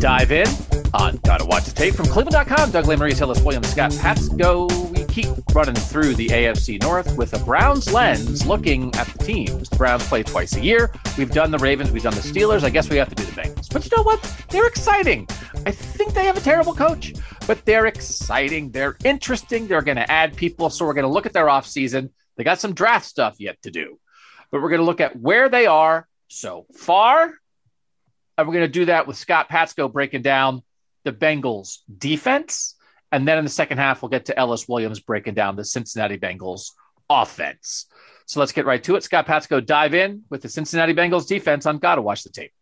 Dive in on Gotta Watch the Tape from Cleveland.com. Doug Lesmerises, Ellis Williams, Scott Patsko. We keep running through the AFC North with a Browns lens looking at the teams. The Browns play twice a year. We've done the Ravens, we've done the Steelers. I guess we have to do the Bengals. But you know what? They're exciting. I think they have a terrible coach, but they're exciting. They're interesting. They're going to add people. So we're going to look at their offseason. They got some draft stuff yet to do, but we're going to look at where they are so far. And we're going to do that with Scott Patsko breaking down the Bengals defense. And then in the second half, we'll get to Ellis Williams breaking down the Cincinnati Bengals offense. So let's get right to it. Scott Patsko dive in with the Cincinnati Bengals defense on Gotta Watch the Tape.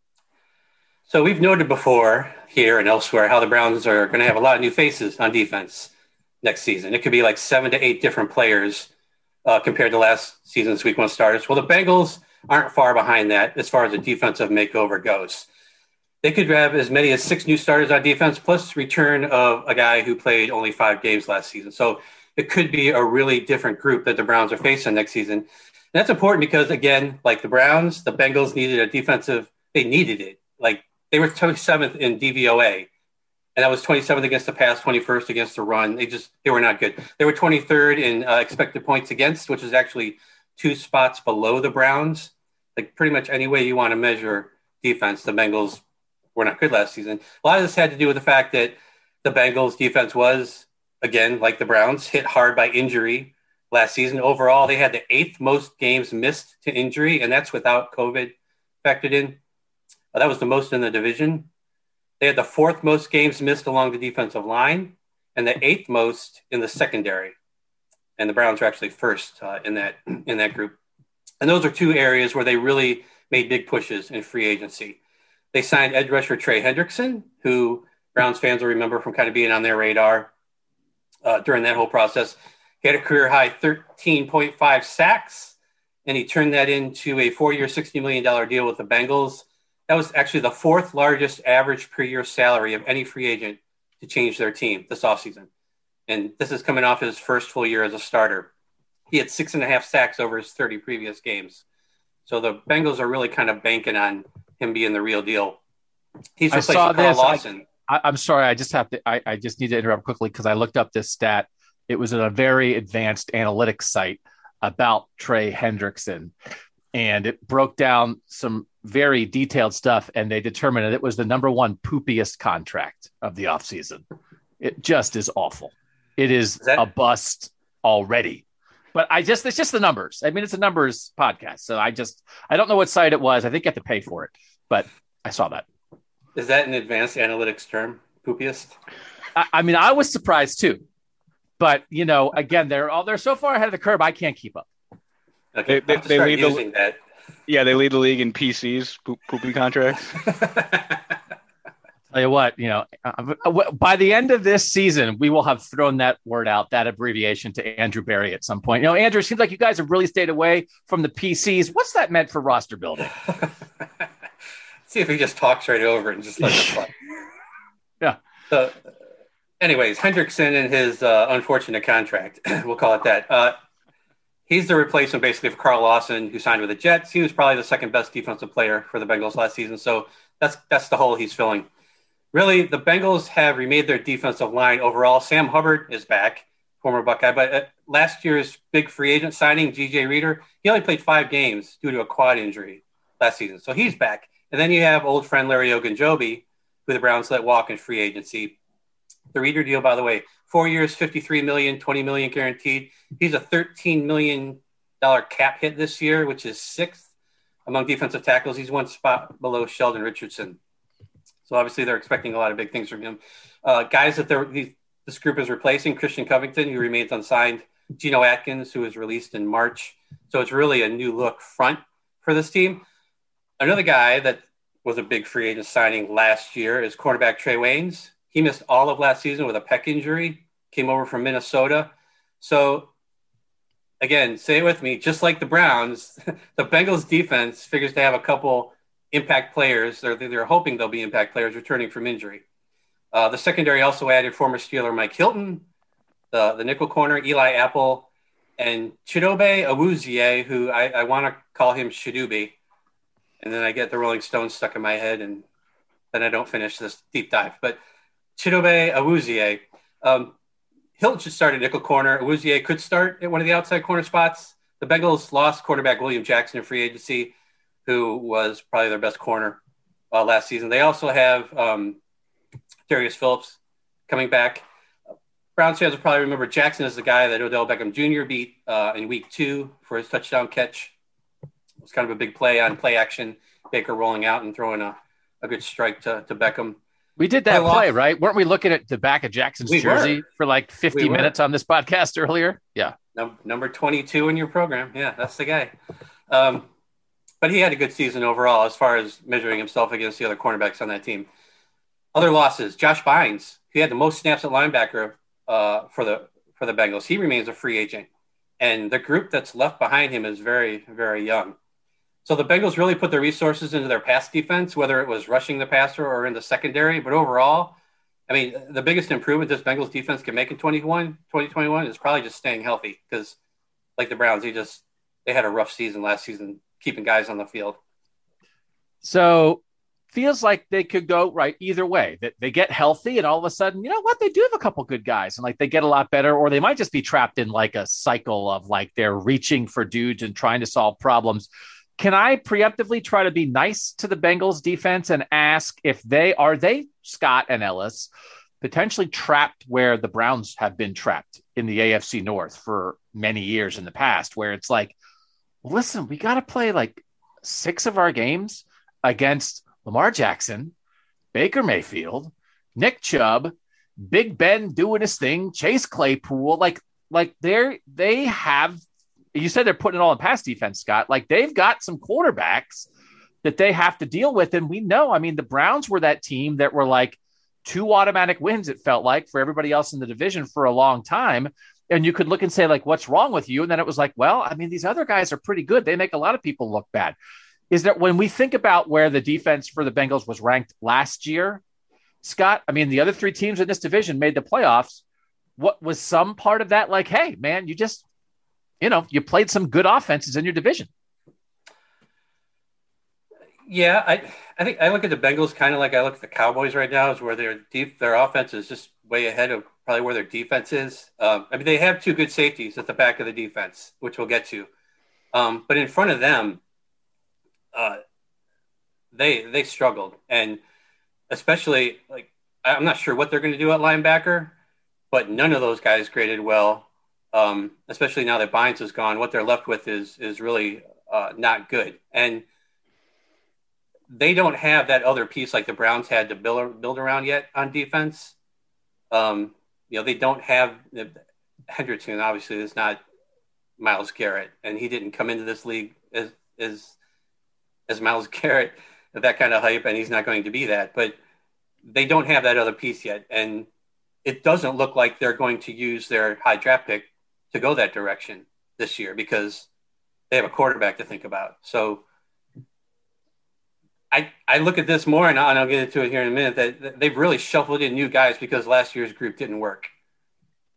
So we've noted before here and elsewhere how the Browns are going to have a lot of new faces on defense next season. It could be like seven to eight different players uh, compared to last season's Week One starters. Well, the Bengals aren't far behind that as far as the defensive makeover goes. They could have as many as six new starters on defense, plus return of a guy who played only five games last season. So it could be a really different group that the Browns are facing next season. And that's important because, again, like the Browns, the Bengals needed a defensive. They needed it. Like they were 27th in DVOA, and that was 27th against the pass, 21st against the run. They just they were not good. They were 23rd in uh, expected points against, which is actually two spots below the Browns. Like pretty much any way you want to measure defense, the Bengals were not good last season. A lot of this had to do with the fact that the Bengals defense was again like the Browns hit hard by injury last season. Overall, they had the eighth most games missed to injury, and that's without COVID factored in. Uh, that was the most in the division. They had the fourth most games missed along the defensive line and the eighth most in the secondary. And the Browns are actually first uh, in that in that group. And those are two areas where they really made big pushes in free agency. They signed edge rusher Trey Hendrickson, who Browns fans will remember from kind of being on their radar uh, during that whole process. He had a career high 13.5 sacks, and he turned that into a four year, $60 million deal with the Bengals. That was actually the fourth largest average per year salary of any free agent to change their team this offseason. And this is coming off his first full year as a starter. He had six and a half sacks over his 30 previous games. So the Bengals are really kind of banking on him being the real deal. He's replacing Carl this. Lawson. I, am sorry, I just have to. I, I just need to interrupt quickly because I looked up this stat. It was in a very advanced analytics site about Trey Hendrickson, and it broke down some very detailed stuff, and they determined that it was the number one poopiest contract of the offseason. It just is awful. It is, is that- a bust already. But I just it's just the numbers. I mean, it's a numbers podcast. So I just I don't know what site it was. I think you have to pay for it. But I saw that. Is that an advanced analytics term? Poopiest? I, I mean, I was surprised too. But you know, again, they're all they're so far ahead of the curve, I can't keep up. Okay, they, they, they lead the, that. Yeah, they lead the league in PCs, poop, poopy contracts. Tell you what, you know, uh, by the end of this season, we will have thrown that word out, that abbreviation to Andrew Berry at some point. You know, Andrew, it seems like you guys have really stayed away from the PCs. What's that meant for roster building? See if he just talks right over it and just lets it play. yeah. So, anyways, Hendrickson and his uh, unfortunate contract, we'll call it that. Uh, he's the replacement basically for Carl Lawson, who signed with the Jets. He was probably the second best defensive player for the Bengals last season. So that's that's the hole he's filling. Really, the Bengals have remade their defensive line overall. Sam Hubbard is back, former Buckeye, but uh, last year's big free agent signing, DJ Reader, he only played five games due to a quad injury last season. So he's back. And then you have old friend Larry Ogunjobi, who the Browns let walk in free agency. The Reader deal, by the way, four years, 53 million, 20 million guaranteed. He's a 13 million dollar cap hit this year, which is sixth among defensive tackles. He's one spot below Sheldon Richardson. So obviously they're expecting a lot of big things from him. Uh, guys that they're, this group is replacing Christian Covington, who remains unsigned Geno Atkins, who was released in March. So it's really a new look front for this team. Another guy that was a big free agent signing last year is cornerback Trae Waynes. He missed all of last season with a pec injury, came over from Minnesota. So again, say it with me, just like the Browns, the Bengals defense figures to have a couple impact players. They're, they're hoping they'll be impact players returning from injury. Uh, the secondary also added former Steeler Mike Hilton, the, the nickel corner, Eli Apple, and Chidobe Awuzie, who I, I want to call him Shidubi. And then I get the Rolling Stones stuck in my head, and then I don't finish this deep dive. But Chidobe Awuzie, um, Hilton should start at nickel corner. Awuzie could start at one of the outside corner spots. The Bengals lost quarterback William Jackson in free agency, who was probably their best corner uh, last season. They also have um, Darius Phillips coming back. Browns fans will probably remember Jackson as the guy that Odell Beckham Jr. beat uh, in week two for his touchdown catch. It was kind of a big play on play action. Baker rolling out and throwing a, a good strike to, to Beckham. We did that play, right? Weren't we looking at the back of Jackson's We jersey were. for like 50 We minutes on this podcast earlier? Yeah. Num- number 22 in your program. Yeah, that's the guy. Um, but he had a good season overall as far as measuring himself against the other cornerbacks on that team. Other losses: Josh Bynes, who had the most snaps at linebacker uh, for the for the Bengals. He remains a free agent, and the group that's left behind him is very very young. So the Bengals really put their resources into their pass defense, whether it was rushing the passer or in the secondary. But overall, I mean, the biggest improvement this Bengals defense can make in 21, 2021 is probably just staying healthy because, like the Browns, they just they had a rough season last season keeping guys on the field. So feels like they could go right either way. That they get healthy and all of a sudden, you know what, they do have a couple good guys and like they get a lot better, or they might just be trapped in like a cycle of like they're reaching for dudes and trying to solve problems. Can I preemptively try to be nice to the Bengals defense and ask if they are they Scott and Ellis potentially trapped where the Browns have been trapped in the AFC North for many years in the past, where it's like, listen, we got to play like six of our games against Lamar Jackson, Baker Mayfield, Nick Chubb, Big Ben doing his thing, Chase Claypool, like like they're they have you said they're putting it all in pass defense, Scott. Like they've got some quarterbacks that they have to deal with. And we know, I mean, the Browns were that team that were like two automatic wins, it felt like, for everybody else in the division for a long time. And you could look and say, like, what's wrong with you? And then it was like, well, I mean, these other guys are pretty good. They make a lot of people look bad. Is that when we think about where the defense for the Bengals was ranked last year, Scott? I mean, the other three teams in this division made the playoffs. What was some part of that? Like, hey, man, you just, you know, you played some good offenses in your division. Yeah, I I think I look at the Bengals kind of like I look at the Cowboys right now, is where their deep their offense is just way ahead of probably where their defense is. Um, I mean, they have two good safeties at the back of the defense, which we'll get to. Um, but in front of them, uh, they they struggled, and especially like I'm not sure what they're going to do at linebacker, but none of those guys graded well. Um, especially now that Bynes is gone, what they're left with is is really uh, not good, and they don't have that other piece like the Browns had to build build around yet on defense. Um, you know, they don't have Hendrickson. Obviously, is not Myles Garrett, and he didn't come into this league as as as Myles Garrett, that kind of hype, and he's not going to be that. But they don't have that other piece yet, and it doesn't look like they're going to use their high draft pick to go that direction this year because they have a quarterback to think about. So I, I look at this more, and I'll, and I'll get into it here in a minute, that, that they've really shuffled in new guys because last year's group didn't work.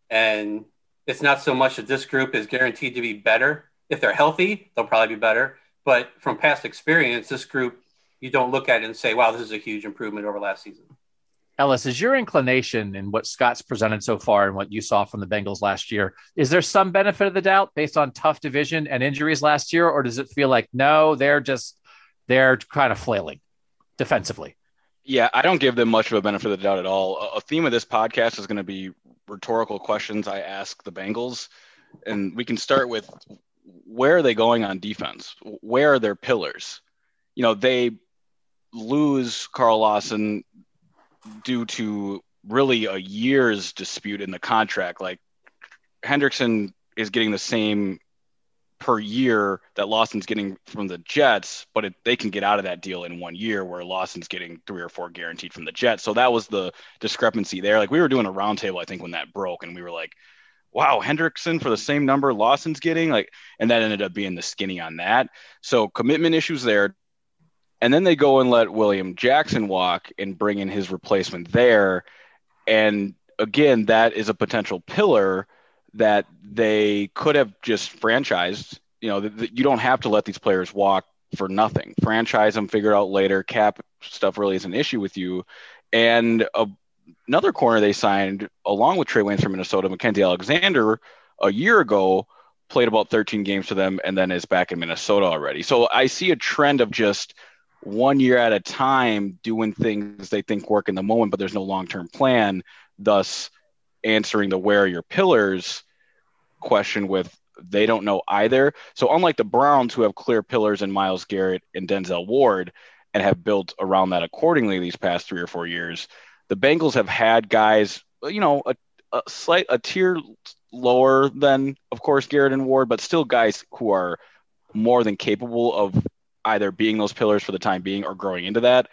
And it's not so much that this group is guaranteed to be better. If they're healthy, they'll probably be better. But from past experience, this group, you don't look at it and say, wow, this is a huge improvement over last season. Ellis, is your inclination in what Scott's presented so far and what you saw from the Bengals last year, is there some benefit of the doubt based on tough division and injuries last year? Or does it feel like, no, they're just, they're kind of flailing defensively? Yeah, I don't give them much of a benefit of the doubt at all. A- theme of this podcast is going to be rhetorical questions I ask the Bengals. And we can start with where are they going on defense? Where are their pillars? You know, they lose Carl Lawson due to really a year's dispute in the contract. Like Hendrickson is getting the same per year that Lawson's getting from the Jets, but it, they can get out of that deal in one year where Lawson's getting three or four guaranteed from the Jets. So that was the discrepancy there. Like we were doing a roundtable, I think, when that broke, and we were like, wow, Hendrickson for the same number Lawson's getting, like, and that ended up being the skinny on that. So commitment issues there. And then they go and let William Jackson walk and bring in his replacement there. And again, that is a potential pillar that they could have just franchised. You know, th- th- you don't have to let these players walk for nothing. Franchise them, figure out later. Cap stuff really is an issue with you. And a, another corner they signed along with Trae Waynes from Minnesota, Mackensie Alexander, a year ago, played about 13 games for them and then is back in Minnesota already. So I see a trend of just one year at a time doing things they think work in the moment, but there's no long term plan, thus answering the where are your pillars question with they don't know either. So unlike the Browns who have clear pillars in Myles Garrett and Denzel Ward and have built around that accordingly these past three or four years, the Bengals have had guys, you know, a, a slight a tier lower than of course Garrett and Ward, but still guys who are more than capable of either being those pillars for the time being or growing into that.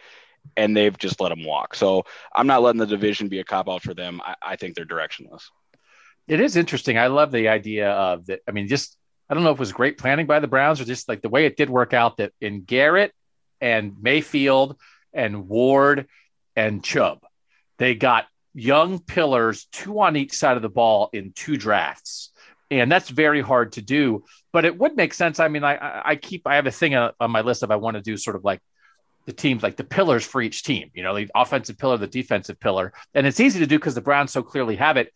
And they've just let them walk. So I'm not letting the division be a cop out for them. I, I think they're directionless. It is interesting. I love the idea of that. I mean, just I don't know if it was great planning by the Browns or just like the way it did work out that in Garrett and Mayfield and Ward and Chubb, they got young pillars, two on each side of the ball in two drafts. And that's very hard to do, but it would make sense. I mean, I, I keep, I have a thing uh, on my list of I want to do sort of like the teams, like the pillars for each team, you know, the offensive pillar, the defensive pillar. And it's easy to do because the Browns so clearly have it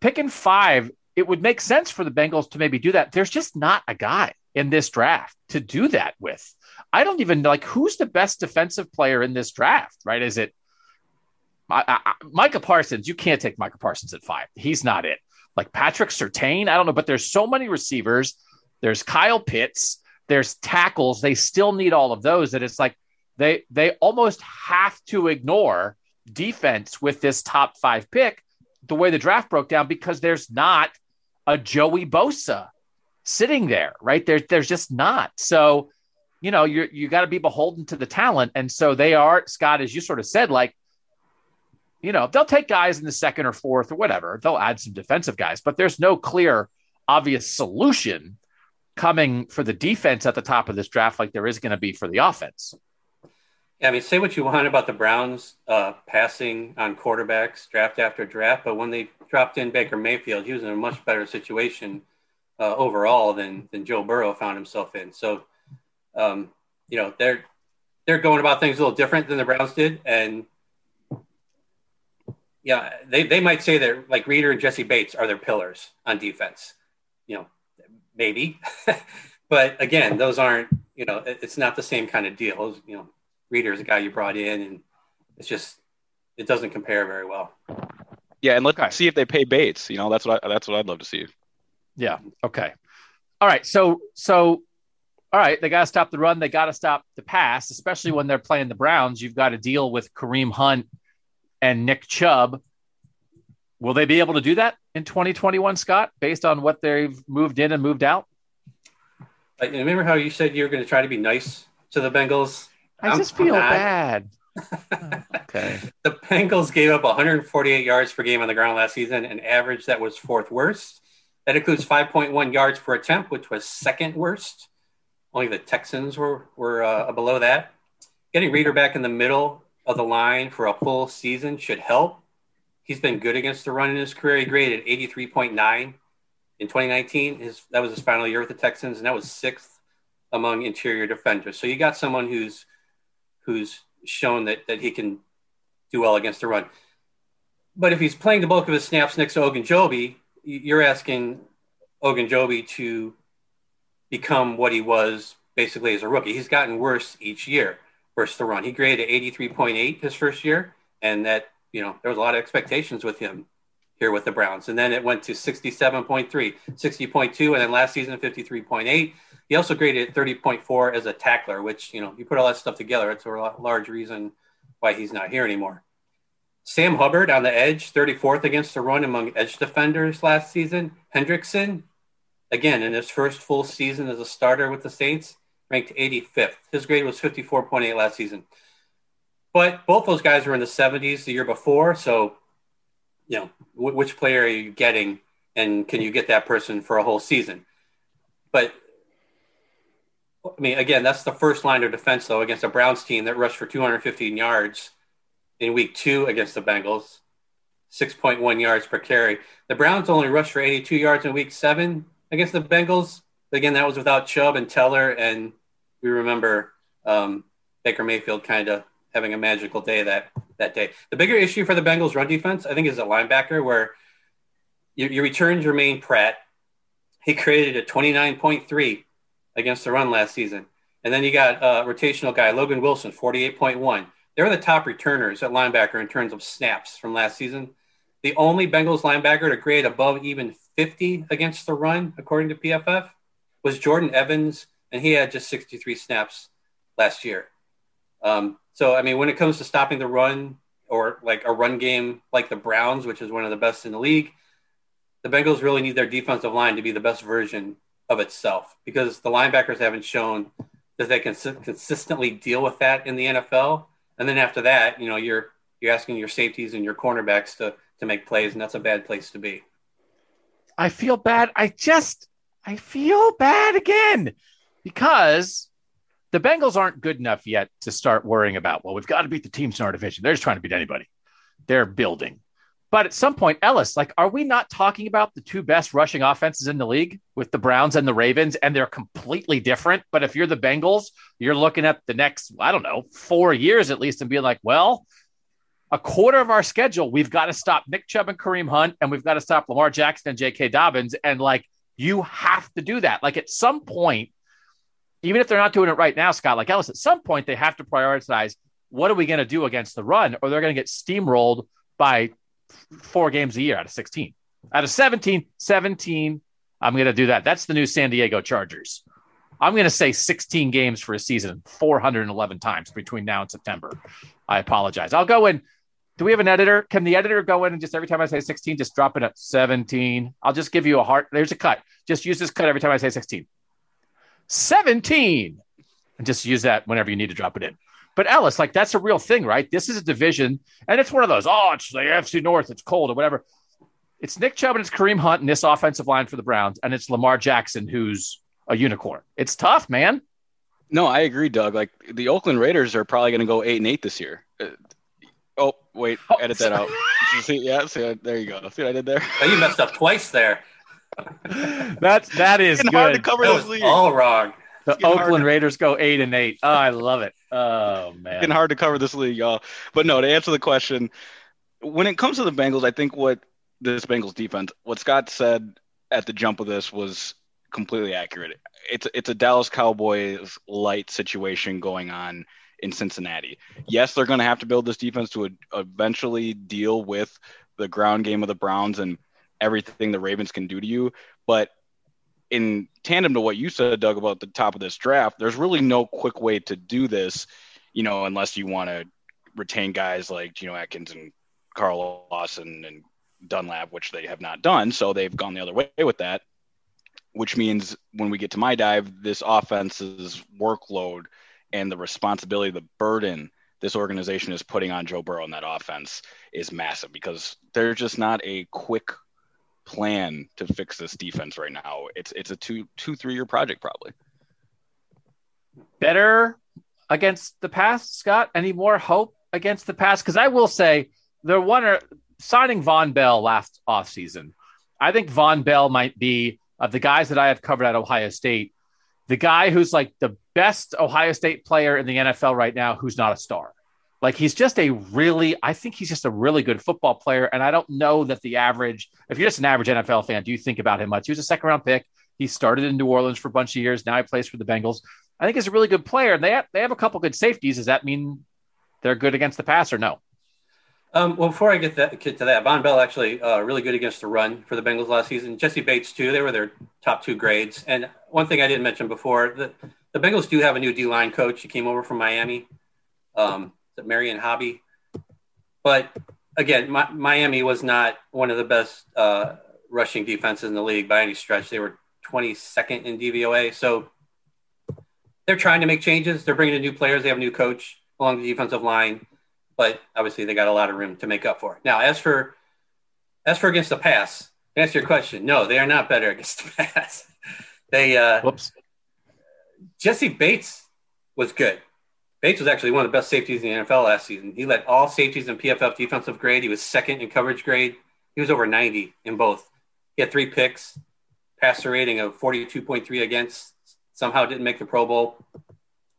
picking five, it would make sense for the Bengals to maybe do that. There's just not a guy in this draft to do that with. I don't even like who's the best defensive player in this draft, right? Is it I, I, Micah Parsons? You can't take Micah Parsons at five. He's not it. Like Patrick Surtain, I don't know, but there's so many receivers. There's Kyle Pitts. There's tackles. They still need all of those. That it's like they they almost have to ignore defense with this top five pick the way the draft broke down because there's not a Joey Bosa sitting there, right? There, there's just not. So, you know, you you got to be beholden to the talent, and so they are. Scott, as you sort of said, like, you know, they'll take guys in the second or fourth or whatever. They'll add some defensive guys, but there's no clear, obvious solution coming for the defense at the top of this draft, like there is going to be for the offense. Yeah, I mean, say what you want about the Browns uh, passing on quarterbacks draft after draft, but when they dropped in Baker Mayfield, he was in a much better situation uh, overall than than Joe Burrow found himself in. So, um, you know, they're they're going about things a little different than the Browns did, and yeah, they they might say that like Reader and Jessie Bates are their pillars on defense. You know, maybe, but again, those aren't. You know, it's not the same kind of deal. You know Reader is a guy you brought in, and it's just it doesn't compare very well. Yeah, and let's okay. see if they pay Bates. You know, that's what I, that's what I'd love to see. Yeah. Okay. All right. So so all right, they got to stop the run. They got to stop the pass, especially when they're playing the Browns. You've got to deal with Kareem Hunt and Nick Chubb. Will they be able to do that in 2021, Scott, based on what they've moved in and moved out? Uh, remember how you said you were going to try to be nice to the Bengals I just feel bad. okay. The Bengals gave up 148 yards per game on the ground last season, an average that was fourth worst. That includes 5.1 yards per attempt, which was second worst. Only the Texans were were uh, below that. Getting Reader back in the middle of the line for a full season should help. He's been good against the run in his career. He graded 83.9 in 2019. His, that was his final year with the Texans, and that was sixth among interior defenders. So you got someone who's who's shown that that he can do well against the run. But if he's playing the bulk of his snaps next to Ogunjobi, you're asking Ogunjobi to become what he was basically as a rookie. He's gotten worse each year versus the run. He graded 83.8 his first year, and that you know there was a lot of expectations with him here with the Browns. And then it went to 67.3, 60.2, and then last season 53.8. He also graded 30.4 as a tackler, which, you know, you put all that stuff together, it's a large reason why he's not here anymore. Sam Hubbard on the edge, 34th against the run among edge defenders last season. Hendrickson, again, in his first full season as a starter with the Saints, ranked 85th. His grade was 54.8 last season. But both those guys were in the 70s the year before. So, you know, w- which player are you getting and can you get that person for a whole season? But I mean, again, that's the first line of defense, though, against a Browns team that rushed for 215 yards in week two against the Bengals, 6.1 yards per carry. The Browns only rushed for 82 yards in week seven against the Bengals. Again, that was without Chubb and Teller, and we remember um, Baker Mayfield kind of having a magical day that that day. The bigger issue for the Bengals run defense, I think, is a linebacker where you, you returned Germaine Pratt. He created a 29.3 against the run last season. And then you got uh, rotational guy Logan Wilson, 48.1. They were the top returners at linebacker in terms of snaps from last season. The only Bengals linebacker to grade above even 50 against the run, according to PFF, was Jordan Evans, and he had just 63 snaps last year. Um, so, I mean, when it comes to stopping the run or like a run game like the Browns, which is one of the best in the league, the Bengals really need their defensive line to be the best version of itself because the linebackers haven't shown that they can consistently deal with that in the NFL. And then after that, you know, you're you're asking your safeties and your cornerbacks to to make plays, and that's a bad place to be. I feel bad. I just I feel bad again because the Bengals aren't good enough yet to start worrying about, well, we've got to beat the teams in our division. They're just trying to beat anybody. They're building. But at some point, Ellis, like, are we not talking about the two best rushing offenses in the league with the Browns and the Ravens? And they're completely different. But if you're the Bengals, you're looking at the next, I don't know, four years at least and being like, well, a quarter of our schedule, we've got to stop Nick Chubb and Kareem Hunt, and we've got to stop Lamar Jackson and J.K. Dobbins. And like, you have to do that. Like, at some point, even if they're not doing it right now, Scott, like Ellis, at some point, they have to prioritize what are we going to do against the run, or they're going to get steamrolled by four games a year out of 16. Out of 17, 17, I'm going to do that. That's the new San Diego Chargers. I'm going to say 16 games for a season, 411 times between now and September. I apologize. I'll go in. Do we have an editor? Can the editor go in and just every time I say 16, just drop it at 17? I'll just give you a heart. There's a cut. Just use this cut every time I say 16. 17. And just use that whenever you need to drop it in. But Ellis, like that's a real thing, right? This is a division, and it's one of those. Oh, it's the AFC North. It's cold or whatever. It's Nick Chubb and it's Kareem Hunt in this offensive line for the Browns, and it's Lamar Jackson who's a unicorn. It's tough, man. No, I agree, Doug. Like the Oakland Raiders are probably going to go eight and eight this year. Uh, oh, wait, oh, edit that out. see, yeah, see, there you go. See what I did there? Oh, you messed up twice there. That's that is good. hard to cover that this All wrong. The Oakland Raiders go eight and eight. Oh, I love it. Oh man, getting hard to cover this league, y'all. But no, to answer the question, when it comes to the Bengals, I think what this Bengals defense, what Scott said at the jump of this was completely accurate. It's it's a Dallas Cowboys light situation going on in Cincinnati. Yes, they're going to have to build this defense to eventually deal with the ground game of the Browns and everything the Ravens can do to you, but in tandem to what you said, Doug, about the top of this draft, there's really no quick way to do this, you know, unless you want to retain guys like Geno Atkins and Carl Lawson and Dunlap, which they have not done. So they've gone the other way with that, which means when we get to my dive, this offense's workload and the responsibility, the burden this organization is putting on Joe Burrow and that offense is massive because there's just not a quick plan to fix this defense right now. It's it's a two two three year project probably. Better against the pass, Scott. Any more hope against the pass? Because I will say the one signing Vonn Bell last offseason. I think Vonn Bell might be of the guys that I have covered at Ohio State, the guy who's like the best Ohio State player in the NFL right now who's not a star. Like he's just a really, I think he's just a really good football player. And I don't know that the average, if you're just an average NFL fan, do you think about him much? He was a second round pick. He started in New Orleans for a bunch of years. Now he plays for the Bengals. I think he's a really good player. And they have, they have a couple good safeties. Does that mean they're good against the pass or no? Um, well, before I get, that, get to that, Vonn Bell actually uh, really good against the run for the Bengals last season. Jessie Bates too. They were their top two grades. And one thing I didn't mention before, the, the Bengals do have a new D line coach. He came over from Miami. Um, Marion Hobby. But again, Miami was not one of the best uh, rushing defenses in the league by any stretch. They were 22nd in DVOA. So they're trying to make changes. They're bringing in new players. They have a new coach along the defensive line, but obviously they got a lot of room to make up for. It. Now, as for as for against the pass, to answer your question, no, they are not better against the pass. they uh, whoops. Jessie Bates was good. Bates was actually one of the best safeties in the NFL last season. He led all safeties in PFF defensive grade. He was second in coverage grade. He was over 90 in both. He had three picks, passer rating of 42.3 against. Somehow didn't make the Pro Bowl.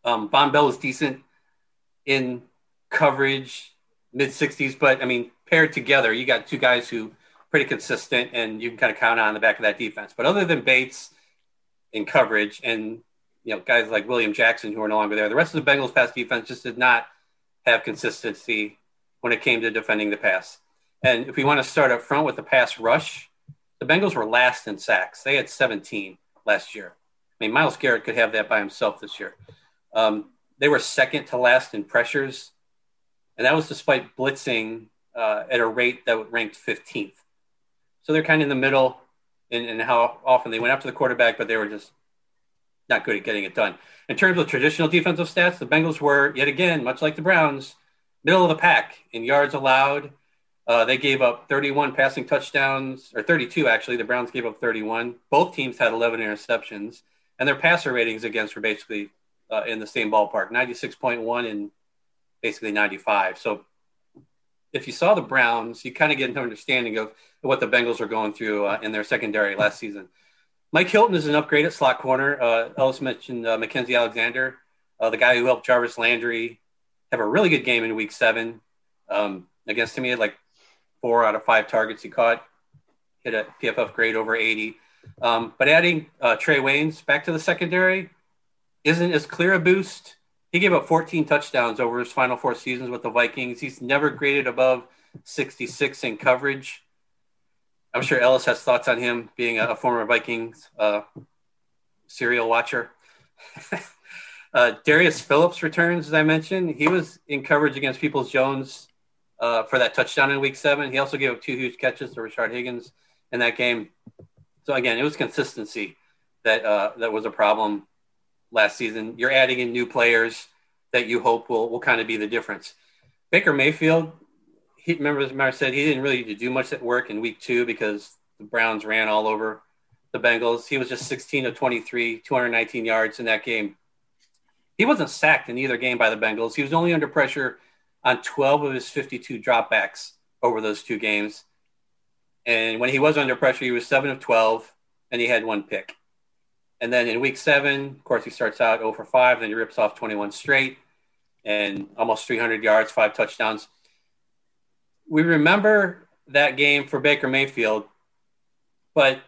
Um, Vonn Bell was decent in coverage, mid 60s, but I mean, paired together, you got two guys who pretty consistent and you can kind of count on the back of that defense. But other than Bates in coverage and you know guys like William Jackson who are no longer there, the rest of the Bengals pass defense just did not have consistency when it came to defending the pass. And if we want to start up front with the pass rush, the Bengals were last in sacks. They had 17 last year. I mean, Myles Garrett could have that by himself this year. Um, they were second to last in pressures, and that was despite blitzing uh, at a rate that ranked 15th. So they're kind of in the middle in, in how often they went after the quarterback, but they were just not good at getting it done. In terms of traditional defensive stats, the Bengals were, yet again, much like the Browns, middle of the pack in yards allowed uh, they gave up 31 passing touchdowns, or 32 actually. The Browns gave up 31. Both teams had 11 interceptions, and their passer ratings against were basically uh, in the same ballpark 96.1 and basically 95. So if you saw the Browns, you kind of get an understanding of what the Bengals were going through uh, in their secondary last season. Mike Hilton is an upgrade at slot corner. Uh, Ellis mentioned uh, Mackensie Alexander, uh, the guy who helped Jarvis Landry have a really good game in week seven um, against him. He had like four out of five targets he caught, hit a PFF grade over 80. Um, but adding uh, Trae Waynes back to the secondary isn't as clear a boost. He gave up 14 touchdowns over his final four seasons with the Vikings. He's never graded above 66 in coverage. I'm sure Ellis has thoughts on him being a, former Vikings uh, serial watcher. uh, Darius Phillips returns, as I mentioned. He was in coverage against Peoples Jones uh, for that touchdown in week seven. He also gave up two huge catches to Rashard Higgins in that game. So again, it was consistency that uh, that was a problem last season. You're adding in new players that you hope will will kind of be the difference. Baker Mayfield, he remember Mar said he didn't really do much at work in week two because the Browns ran all over the Bengals. He was just 16 of 23, 219 yards in that game. He wasn't sacked in either game by the Bengals. He was only under pressure on 12 of his 52 dropbacks over those two games. And when he was under pressure, he was 7 of 12, and he had one pick. And then in week seven, of course, he starts out 0 for 5, then he rips off 21 straight and almost 300 yards, five touchdowns. We remember that game for Baker Mayfield, but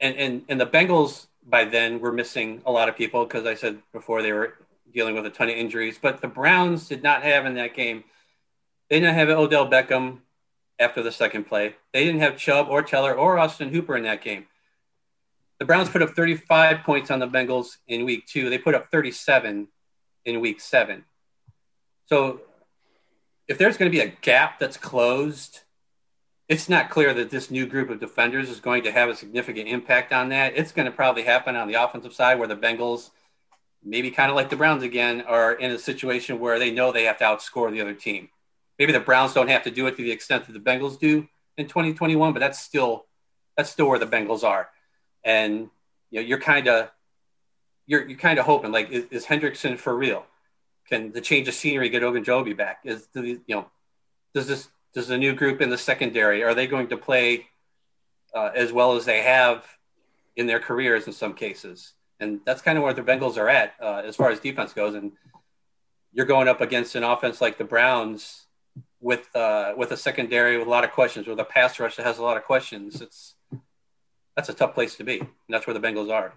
and, and, and the Bengals by then were missing a lot of people because I said before they were dealing with a ton of injuries. But the Browns did not have in that game. They didn't have Odell Beckham after the second play. They didn't have Chubb or Teller or Austin Hooper in that game. The Browns put up 35 points on the Bengals in week two. They put up 37 in week seven. So if there's going to be a gap that's closed, it's not clear that this new group of defenders is going to have a significant impact on that. It's going to probably happen on the offensive side where the Bengals – maybe kind of like the Browns again, are in a situation where they know they have to outscore the other team. Maybe the Browns don't have to do it to the extent that the Bengals do in 2021, but that's still that's still where the Bengals are. And you know, you're kind of you're you're kind of hoping like is, is, Hendrickson for real? Can the change of scenery get Ogunjobi back? Is the you know does this does the new group in the secondary are they going to play uh, as well as they have in their careers in some cases? and that's kind of where the Bengals are at uh, as far as defense goes. And you're going up against an offense like the Browns with uh, with a secondary with a lot of questions, with a pass rush that has a lot of questions. It's that's a tough place to be. And that's where the Bengals are.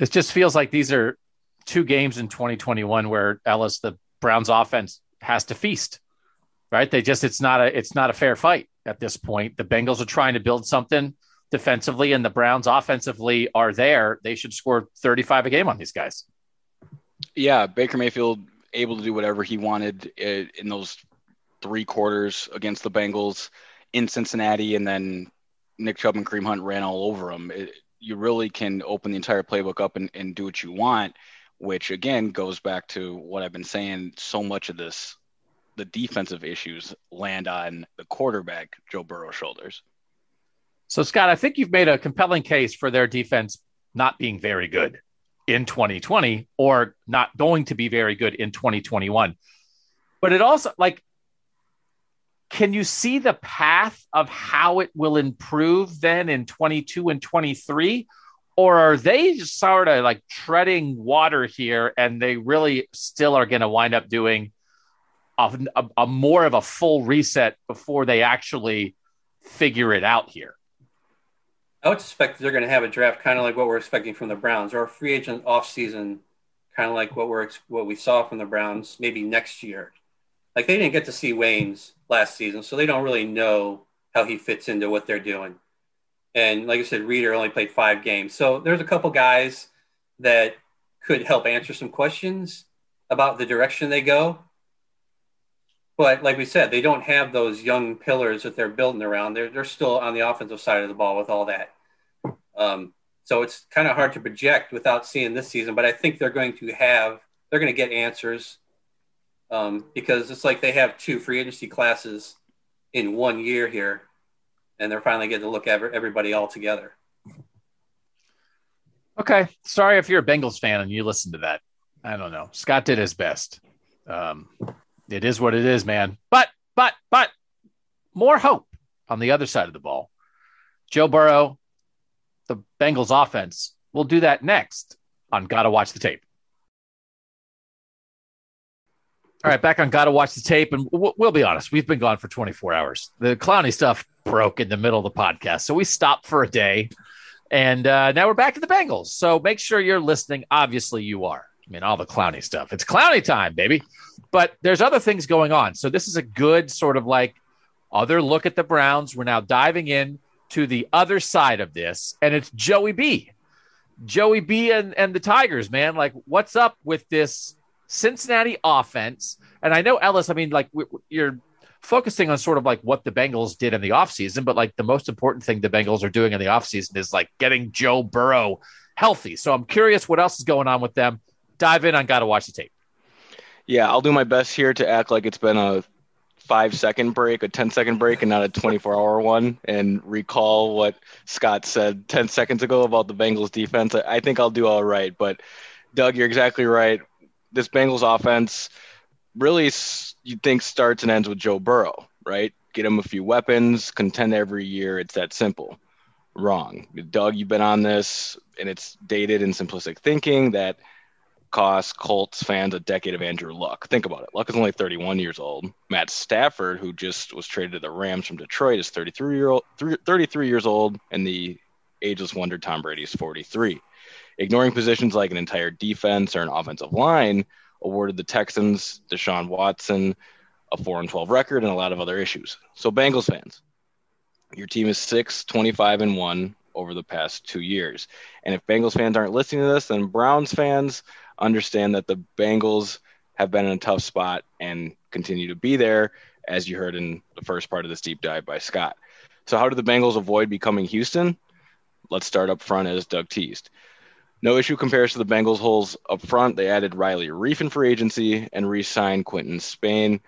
It just feels like these are two games in 2021 where Ellis, the Browns offense, has to feast. Right? They just it's not a it's not a fair fight at this point. The Bengals are trying to build something defensively and the Browns offensively are there, they should score 35 a game on these guys. Yeah, Baker Mayfield able to do whatever he wanted in those three quarters against the Bengals in Cincinnati, and then Nick Chubb and Kareem Hunt ran all over him. It, you really can open the entire playbook up and, and do what you want, which again goes back to what I've been saying. So much of this, the defensive issues land on the quarterback, Joe Burrow's shoulders. So, Scott, I think you've made a compelling case for their defense not being very good in 2020 or not going to be very good in 2021. But it also, like, can you see the path of how it will improve then in 22 and 23? Or are they just sort of like treading water here and they really still are going to wind up doing a, a, a more of a full reset before they actually figure it out here? I would suspect they're going to have a draft kind of like what we're expecting from the Browns, or a free agent offseason, kind of like what we're what we saw from the Browns maybe next year. Like they didn't get to see Waynes last season, so they don't really know how he fits into what they're doing. And like I said, Reader only played five games, so there's a couple guys that could help answer some questions about the direction they go. But like we said, they don't have those young pillars that they're building around. They're they're still on the offensive side of the ball with all that. Um, so it's kind of hard to project without seeing this season. But I think they're going to have they're going to get answers um, because it's like they have two free agency classes in one year here, and they're finally getting to look at everybody all together. Okay, sorry if you're a Bengals fan and you listen to that. I don't know. Scott did his best. Um, it is what it is, man. But, but, but more hope on the other side of the ball. Joe Burrow, the Bengals offense, will do that next on Gotta Watch the Tape. All right, back on Gotta Watch the Tape. And we'll, we'll be honest, we've been gone for 24 hours. The Clowney stuff broke in the middle of the podcast. So we stopped for a day. And uh, now we're back to the Bengals. So make sure you're listening. Obviously, you are. I mean, all the Clowney stuff. It's Clowney time, baby. But there's other things going on. So this is a good sort of like other look at the Browns. We're now diving in to the other side of this, and it's Joey B. Joey B and, and the Tigers, man. Like, what's up with this Cincinnati offense? And I know, Ellis, I mean, like, you're focusing on sort of like what the Bengals did in the offseason, but like the most important thing the Bengals are doing in the offseason is like getting Joe Burrow healthy. So I'm curious what else is going on with them. Dive in on Gotta Watch the Tape. Yeah, I'll do my best here to act like it's been a five second break, a 10 second break, and not a 24 hour one, and recall what Scott said 10 seconds ago about the Bengals defense. I think I'll do all right. But, Doug, you're exactly right. This Bengals offense really, you think, starts and ends with Joe Burrow, right? Get him a few weapons, contend every year. It's that simple. Wrong. Doug, you've been on this, and it's dated and simplistic thinking that – cost Colts fans a decade of Andrew Luck. Think about it. Luck is only 31 years old. Matt Stafford, who just was traded to the Rams from Detroit, is 33 year old, 33 years old, and the ageless wonder Tom Brady is 43. Ignoring positions like an entire defense or an offensive line awarded the Texans Deshaun Watson a 4 and 12 record and a lot of other issues. So Bengals fans, your team is 6, 25 and 1 over the past 2 years. And if Bengals fans aren't listening to this, then Browns fans understand that the Bengals have been in a tough spot and continue to be there, as you heard in the first part of this deep dive by Scott. So, how did the Bengals avoid becoming Houston? Let's start up front as Doug teased. No issue compares to the Bengals' holes up front. They added Riley Reiff in free agency and re signed Quinton Spain.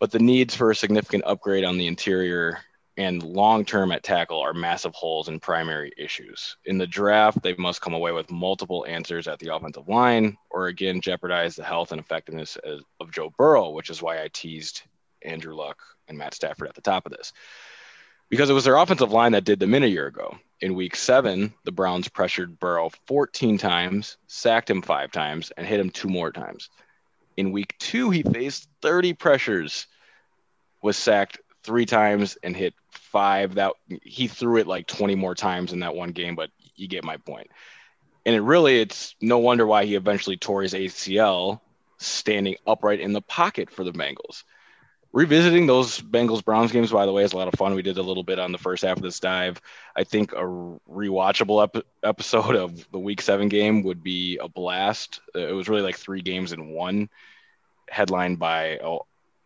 But the needs for a significant upgrade on the interior and long term at tackle are massive holes and primary issues. In the draft, they must come away with multiple answers at the offensive line, or again, jeopardize the health and effectiveness of Joe Burrow, which is why I teased Andrew Luck and Matt Stafford at the top of this. Because it was their offensive line that did them in a year ago. In week seven, the Browns pressured Burrow 14 times, sacked him five times, and hit him two more times. In week two, he faced 30 pressures, was sacked three times and hit five. That he threw it like 20 more times in that one game, but you get my point. And it really, it's no wonder why he eventually tore his ACL standing upright in the pocket for the Bengals. Revisiting those Bengals Browns games, by the way, is a lot of fun. We did a little bit on the first half of this dive. I think a rewatchable ep- episode of the Week Seven game would be a blast. It was really like three games in one, headlined by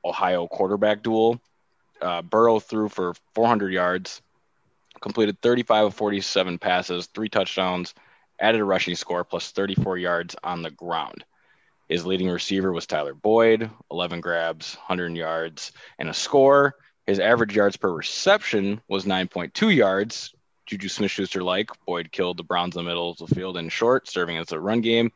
Ohio quarterback duel uh, Burrow threw for 400 yards, completed 35 of 47 passes, three touchdowns, added a rushing score plus 34 yards on the ground. His leading receiver was Tyler Boyd, 11 grabs, 100 yards, and a score. His average yards per reception was 9.2 yards. Juju Smith Schuster like. Boyd killed the Browns in the middle of the field in short, serving as a run game.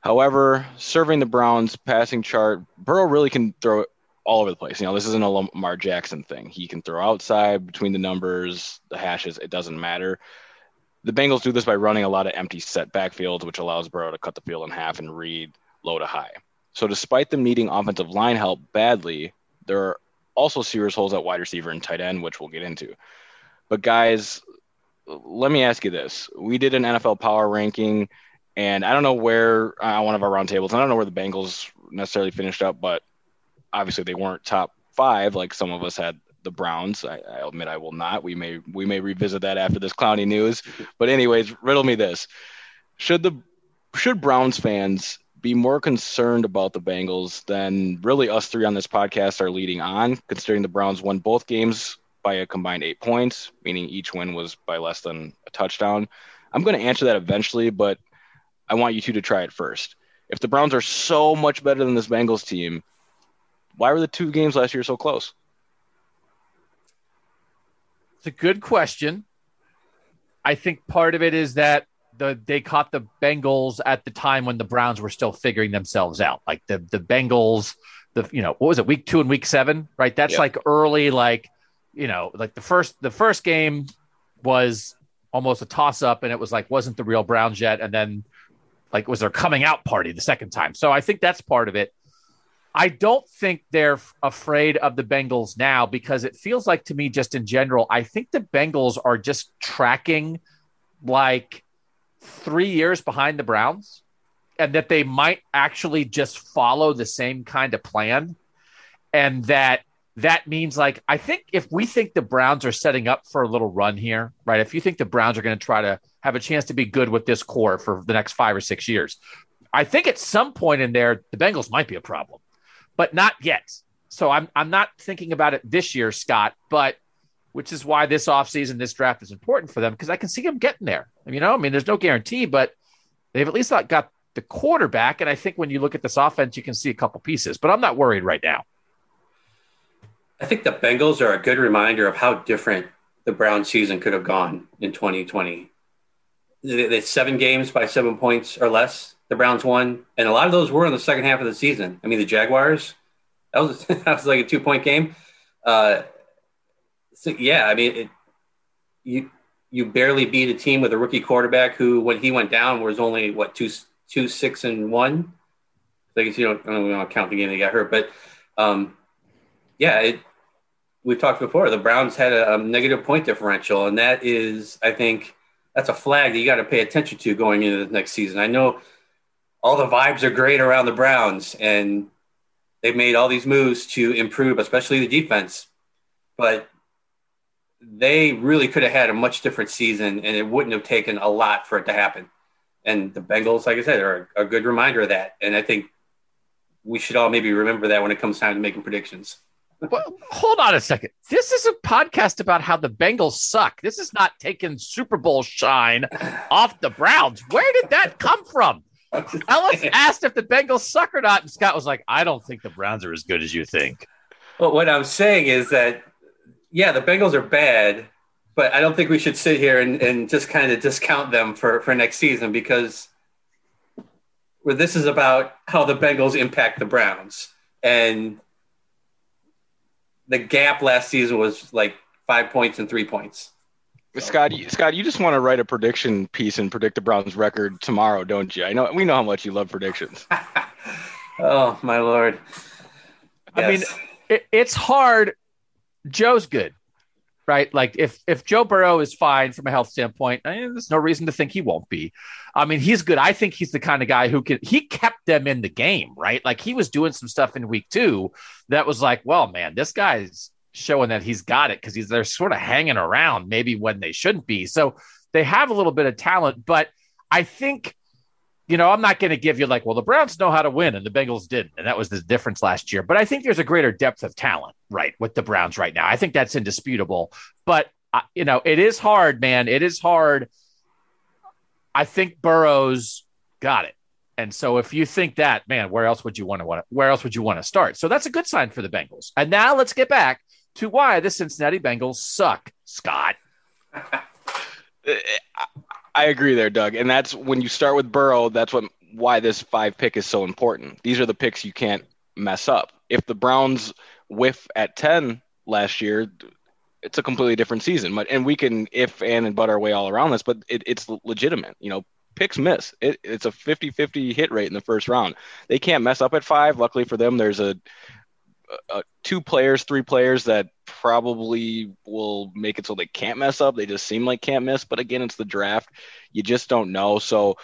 However, serving the Browns passing chart, Burrow really can throw it all over the place. You know, this isn't a Lamar Jackson thing. He can throw outside between the numbers, the hashes, it doesn't matter. The Bengals do this by running a lot of empty set backfields, which allows Burrow to cut the field in half and read low to high. So, despite them needing offensive line help badly, there are also serious holes at wide receiver and tight end, which we'll get into. But, guys, let me ask you this. We did an NFL power ranking, and I don't know where uh, one of our roundtables, I don't know where the Bengals necessarily finished up, but obviously they weren't top five like some of us had the Browns. I, I, admit I will not. We may we may revisit that after this Clowney news. But anyways, riddle me this: Should the should Browns fans be more concerned about the Bengals than really us three on this podcast are leading on, considering the Browns won both games by a combined eight points, meaning each win was by less than a touchdown. I'm going to answer that eventually, but I want you two to try it first. If the Browns are so much better than this Bengals team, why were the two games last year so close? It's a good question. I think part of it is that the they caught the Bengals at the time when the Browns were still figuring themselves out. Like the the Bengals, the you know what was it week two and week seven, right? That's yep. like early, like you know, like the first the first game was almost a toss up, and it was like wasn't the real Browns yet, and then like was their coming out party the second time. So I think that's part of it. I don't think they're afraid of the Bengals now because it feels like to me, just in general, I think the Bengals are just tracking like three years behind the Browns and that they might actually just follow the same kind of plan. And that that means like, I think if we think the Browns are setting up for a little run here, right? If you think the Browns are going to try to have a chance to be good with this core for the next five or six years, I think at some point in there, the Bengals might be a problem but not yet. So I'm I'm not thinking about it this year, Scott, but which is why this offseason, this draft is important for them because I can see them getting there. You know, I mean, there's no guarantee, but they've at least got the quarterback. And I think when you look at this offense, you can see a couple pieces, but I'm not worried right now. I think the Bengals are a good reminder of how different the Brown season could have gone in 2020. It's seven games by seven points or less the Browns won, and a lot of those were in the second half of the season. I mean, the Jaguars that was that was like a two point game. Uh, so yeah, I mean, it, you you barely beat a team with a rookie quarterback who, when he went down, was only what two two six and one. I guess you don't, I don't, don't count the game they got hurt, but um, yeah, it, we've talked before. The Browns had a, a negative point differential, and that is, I think, that's a flag that you got to pay attention to going into the next season. I know all the vibes are great around the Browns, and they've made all these moves to improve, especially the defense. But they really could have had a much different season, and it wouldn't have taken a lot for it to happen. And the Bengals, like I said, are a good reminder of that. And I think we should all maybe remember that when it comes time to making predictions. well, hold on a second. This is a podcast about how the Bengals suck. This is not taking Super Bowl shine off the Browns. Where did that come from? Ellis asked if the Bengals suck or not, and Scott was like, "I don't think the Browns are as good as you think." Well, what I'm saying is that, yeah, the Bengals are bad, but I don't think we should sit here and, and just kind of discount them for, for next season because where this is about how the Bengals impact the Browns. And the gap last season was like five points and three points. Scott, you, Scott, you just want to write a prediction piece and predict the Browns record tomorrow, don't you? I know we know how much you love predictions. oh my lord! Yes. I mean, it, it's hard. Joe's good, right? Like if if Joe Burrow is fine from a health standpoint, eh, there's no reason to think he won't be. I mean, he's good. I think he's the kind of guy who can. He kept them in the game, right? Like he was doing some stuff in week two that was like, well, man, this guy's showing that he's got it because he's they're sort of hanging around maybe when they shouldn't be. So they have a little bit of talent, but I think you know, I'm not going to give you like, well, the Browns know how to win and the Bengals didn't. And that was the difference last year. But I think there's a greater depth of talent, right, with the Browns right now. I think that's indisputable. But I, you know, it is hard, man. It is hard. I think Burrow's got it. And so if you think that, man, where else would you want to want where else would you want to start? So that's a good sign for the Bengals. And now let's get back to why the Cincinnati Bengals suck, Scott. Uh, I agree there, Doug. And that's when you start with Burrow, that's what why this five pick is so important. These are the picks you can't mess up. If the Browns whiff at 10 last year, it's a completely different season. But and we can if and and butt our way all around this, but it, it's legitimate. You know, picks miss. It, it's a 50-50 hit rate in the first round. They can't mess up at five. Luckily for them, there's a, a two players, three players that probably will make it so they can't mess up. They just seem like can't miss. But again, it's the draft. You just don't know. So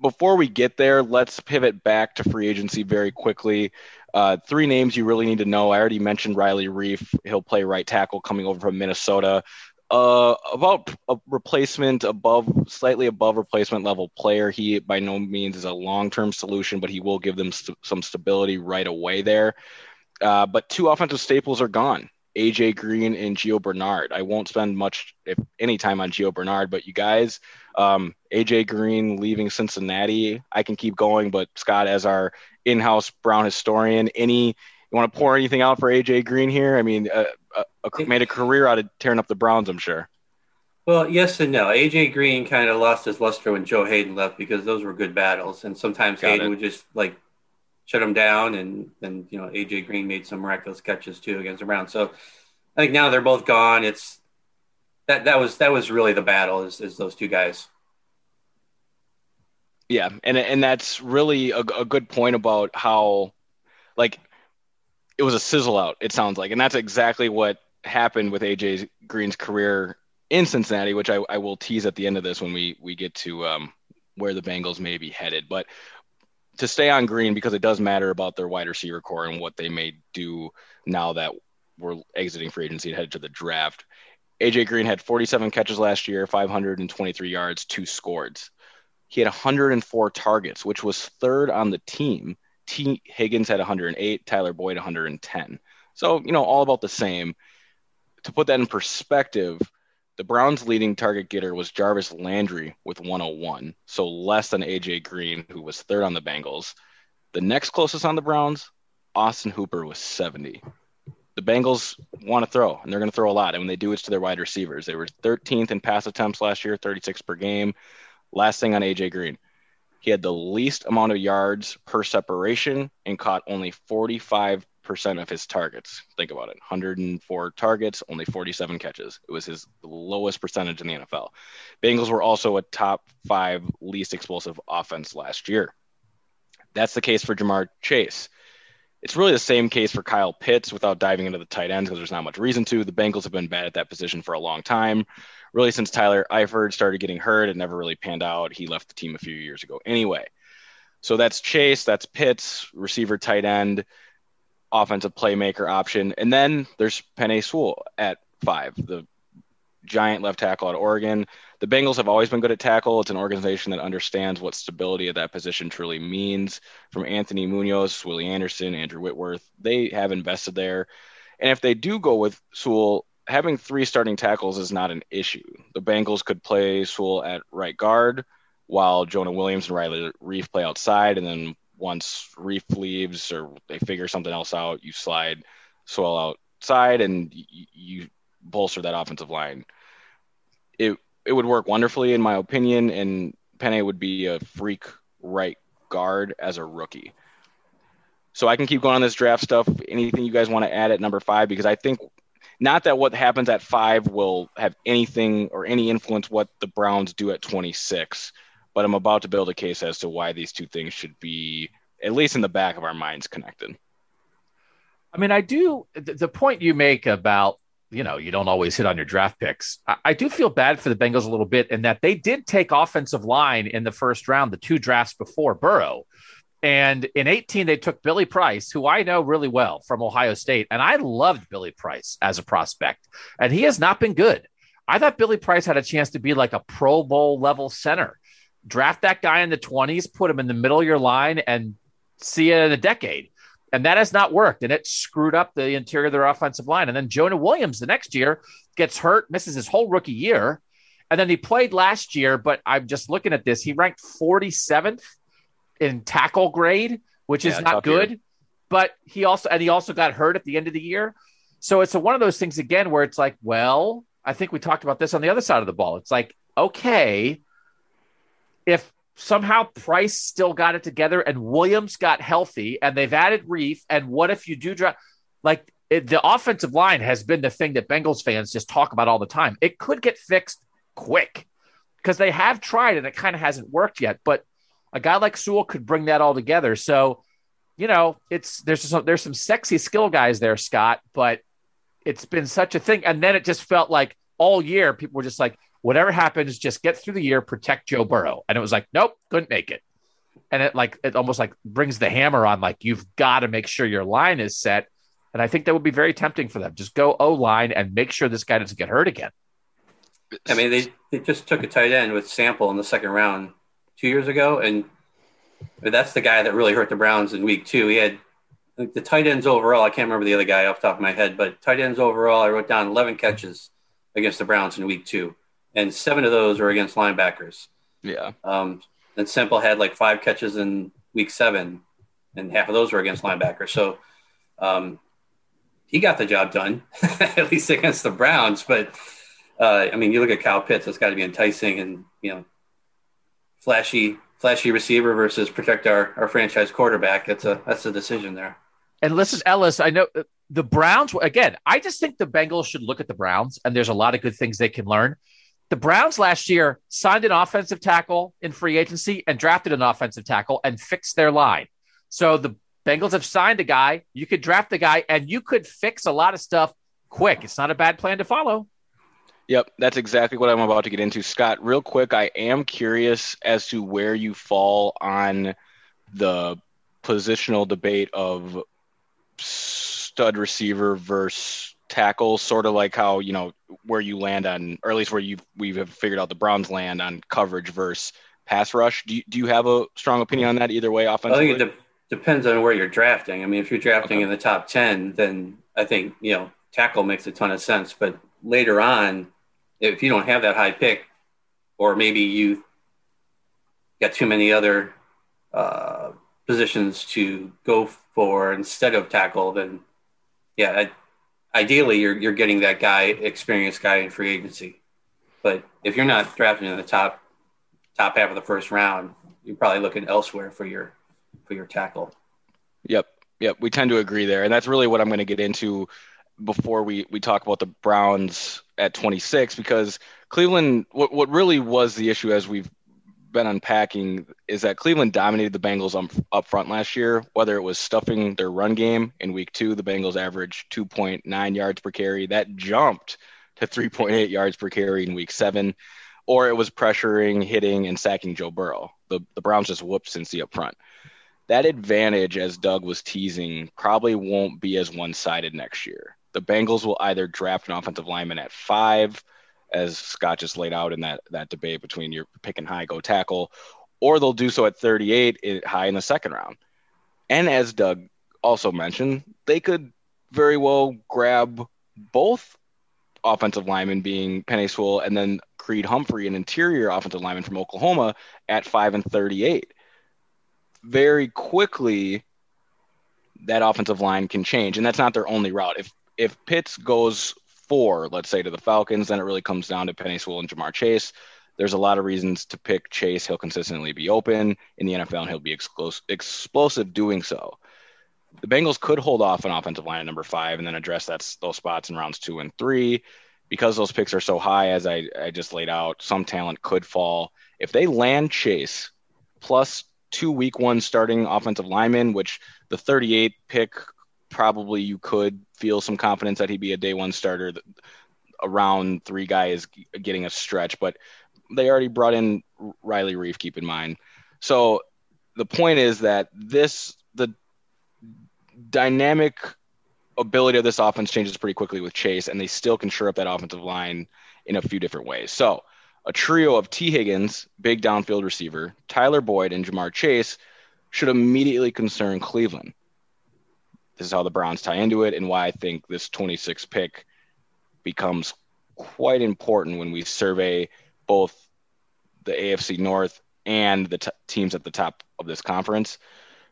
before we get there, let's pivot back to free agency very quickly. Uh, three names you really need to know. I already mentioned Riley Reiff. He'll play right tackle coming over from Minnesota. Uh, about a replacement above, slightly above replacement level player. He by no means is a long term solution, but he will give them st- some stability right away there. Uh, but two offensive staples are gone. AJ Green and Gio Bernard. I won't spend much, if any, time on Gio Bernard, but you guys, um, AJ Green leaving Cincinnati. I can keep going, but Scott, as our in-house Brown historian, any you want to pour anything out for AJ Green here? I mean, uh, uh, made a career out of tearing up the Browns, I'm sure. Well, yes and no. AJ Green kind of lost his luster when Joe Haden left because those were good battles, and sometimes Got Haden it. would just like shut him down, and then you know AJ Green made some miraculous catches too against the Browns. So I think now they're both gone. It's that that was that was really the battle is, is those two guys. Yeah, and and that's really a, a good point about how like it was a sizzle out. It sounds like, and that's exactly what happened with AJ Green's career in Cincinnati, which I, I will tease at the end of this when we we get to um, where the Bengals may be headed. But to stay on Green because it does matter about their wide receiver core and what they may do now that we're exiting free agency and headed to the draft. AJ Green had 47 catches last year, 523 yards, two scores. He had 104 targets, which was third on the team Tee Higgins had 108, Tyler Boyd 110. So, you know, all about the same. To put that in perspective, the Browns' leading target getter was Jarvis Landry with 101, so less than AJ Green, who was third on the Bengals. The next closest on the Browns, Austin Hooper was 70. The Bengals want to throw, and they're going to throw a lot. And when they do, it's to their wide receivers. They were 13th in pass attempts last year, 36 per game. Last thing on AJ Green, he had the least amount of yards per separation and caught only 45% of his targets. Think about it 104 targets, only 47 catches. It was his lowest percentage in the NFL. Bengals were also a top five least explosive offense last year. That's the case for Ja'Marr Chase. It's really the same case for Kyle Pitts without diving into the tight ends because there's not much reason to. The Bengals have been bad at that position for a long time really since Tyler Eifert started getting hurt, it never really panned out. He left the team a few years ago anyway. So that's Chase, that's Pitts, receiver, tight end, offensive playmaker option. And then there's Penei Sewell at five, the giant left tackle at Oregon. The Bengals have always been good at tackle. It's an organization that understands what stability at that position truly means. From Anthony Munoz, Willie Anderson, Andrew Whitworth, they have invested there. And if they do go with Sewell, having three starting tackles is not an issue. The Bengals could play Sewell at right guard while Jonah Williams and Riley Reiff play outside, and then once Reiff leaves or they figure something else out, you slide Sewell outside and you, you bolster that offensive line. It it would work wonderfully in my opinion, and Penei would be a freak right guard as a rookie. So I can keep going on this draft stuff. Anything you guys want to add at number five? Because I think not that what happens at five will have anything or any influence what the Browns do at 26, but I'm about to build a case as to why these two things should be, at least in the back of our minds, connected. I mean, I do the point you make about you know you don't always hit on your draft picks. I, I, do feel bad for the Bengals a little bit in that they did take offensive line in the first round, the two drafts before Burrow, and in 18, they took Billy Price, who I know really well from Ohio State. And I loved Billy Price as a prospect. And he has not been good. I thought Billy Price had a chance to be like a Pro Bowl level center. Draft that guy in the 20s, put him in the middle of your line, and see it in a decade. And that has not worked. And it screwed up the interior of their offensive line. And then Jonah Williams the next year gets hurt, misses his whole rookie year. And then he played last year, but I'm just looking at this. He ranked 47th in tackle grade, which is not good. Year. But he also and he also got hurt at the end of the year. So it's a, one of those things again where it's like, well, I think we talked about this on the other side of the ball. It's like, okay, if somehow Price still got it together and Williams got healthy and they've added Reiff, and what if you do draft like it, the offensive line has been the thing that Bengals fans just talk about all the time. It could get fixed quick because they have tried and it kind of hasn't worked yet. But a guy like Sewell could bring that all together. So, you know, it's there's some there's some sexy skill guys there, Scott, but it's been such a thing. And then it just felt like all year people were just like, whatever happens, just get through the year, protect Joe Burrow. And it was like, nope, couldn't make it. And it like it almost like brings the hammer on like you've got to make sure your line is set. And I think that would be very tempting for them. Just go O line and make sure this guy doesn't get hurt again. I mean, they, they just took a tight end with Sample in the second round two years ago, and that's the guy that really hurt the Browns in week two. He had the tight ends overall. I can't remember the other guy off the top of my head, but tight ends overall, I wrote down 11 catches against the Browns in week two, and seven of those were against linebackers. Yeah. Um, and Sample had like five catches in week seven, and half of those were against linebackers. So um, he got the job done, at least against the Browns. But uh, I mean, you look at Kyle Pitts; it's got to be enticing, and you know, flashy, flashy receiver versus protect our, our franchise quarterback. That's a that's a decision there. And listen, Ellis, I know uh, the Browns. Again, I just think the Bengals should look at the Browns, and there's a lot of good things they can learn. The Browns last year signed an offensive tackle in free agency and drafted an offensive tackle and fixed their line. So the Bengals have signed a guy. You could draft the guy, and you could fix a lot of stuff quick. It's not a bad plan to follow. Yep, that's exactly what I'm about to get into. Scott, real quick, I am curious as to where you fall on the positional debate of stud receiver versus tackle, sort of like how, you know, where you land on, or at least where you we have figured out the Browns land on coverage versus pass rush. Do you, do you have a strong opinion on that either way offensively? I think it de- depends on where you're drafting. I mean, if you're drafting okay. in the top 10, then I think, you know, tackle makes a ton of sense. But later on, if you don't have that high pick, or maybe you got too many other uh, positions to go for instead of tackle, then yeah, I, ideally you're you're getting that guy, experienced guy in free agency. But if you're not drafting in the top top half of the first round, you're probably looking elsewhere for your for your tackle. Yep, yep, we tend to agree there, and that's really what I'm going to get into before we we talk about the Browns at 26 because Cleveland what what really was the issue as we've been unpacking is that Cleveland dominated the Bengals on, up front last year whether it was stuffing their run game in week 2 the Bengals averaged 2.9 yards per carry. That jumped to 3.8 yards per carry in week 7 or it was pressuring hitting and sacking Joe Burrow. The the Browns just whooped Cincy up front. That advantage, as Doug was teasing, probably won't be as one sided next year. The Bengals will either draft an offensive lineman at five, as Scott just laid out in that that debate between your pick and high go tackle, or they'll do so at 38 eh, high in the second round. And as Doug also mentioned, they could very well grab both offensive linemen being Penei Sewell and then Creed Humphrey, an interior offensive lineman from Oklahoma, at five and 38. Very quickly, that offensive line can change, and that's not their only route. If if Pitts goes four, let's say to the Falcons, then it really comes down to Penei Sewell and Ja'Marr Chase. There's a lot of reasons to pick Chase. He'll consistently be open in the NFL, and he'll be explosive doing so. The Bengals could hold off an offensive line at number five and then address those spots in rounds two and three. Because those picks are so high, as I, I just laid out, some talent could fall. If they land Chase plus two week one starting offensive linemen, which the 38 pick probably you could feel some confidence that he'd be a day one starter. Around three guys getting a stretch, but they already brought in Riley Reiff. Keep in mind. So the point is that this the dynamic ability of this offense changes pretty quickly with Chase, and they still can shore up that offensive line in a few different ways. So a trio of T. Higgins, big downfield receiver, Tyler Boyd, and Ja'Marr Chase should immediately concern Cleveland. This is how the Browns tie into it and why I think this 26 pick becomes quite important when we survey both the AFC North and the t- teams at the top of this conference.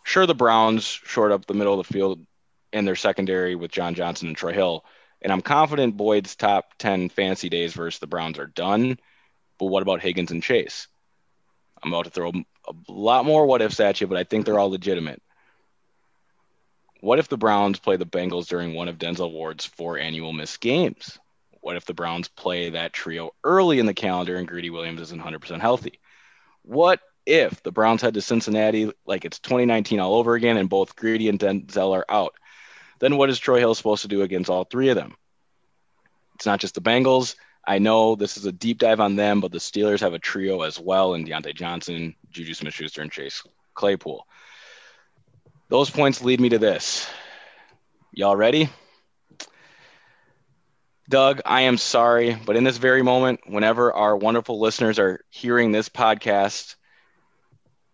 Sure, the Browns short up the middle of the field in their secondary with John Johnson and Troy Hill. And I'm confident Boyd's top 10 fancy days versus the Browns are done. But what about Higgins and Chase? I'm about to throw a lot more what ifs at you, but I think they're all legitimate. What if the Browns play the Bengals during one of Denzel Ward's four annual missed games? What if the Browns play that trio early in the calendar and Greedy Williams isn't 100% healthy? What if the Browns head to Cincinnati like it's 2019 all over again and both Greedy and Denzel are out? Then what is Troy Hill supposed to do against all three of them? It's not just the Bengals. I know this is a deep dive on them, but the Steelers have a trio as well in Diontae Johnson, Juju Smith Schuster, and Chase Claypool. Those points lead me to this. Y'all ready? Doug, I am sorry, but in this very moment, whenever our wonderful listeners are hearing this podcast,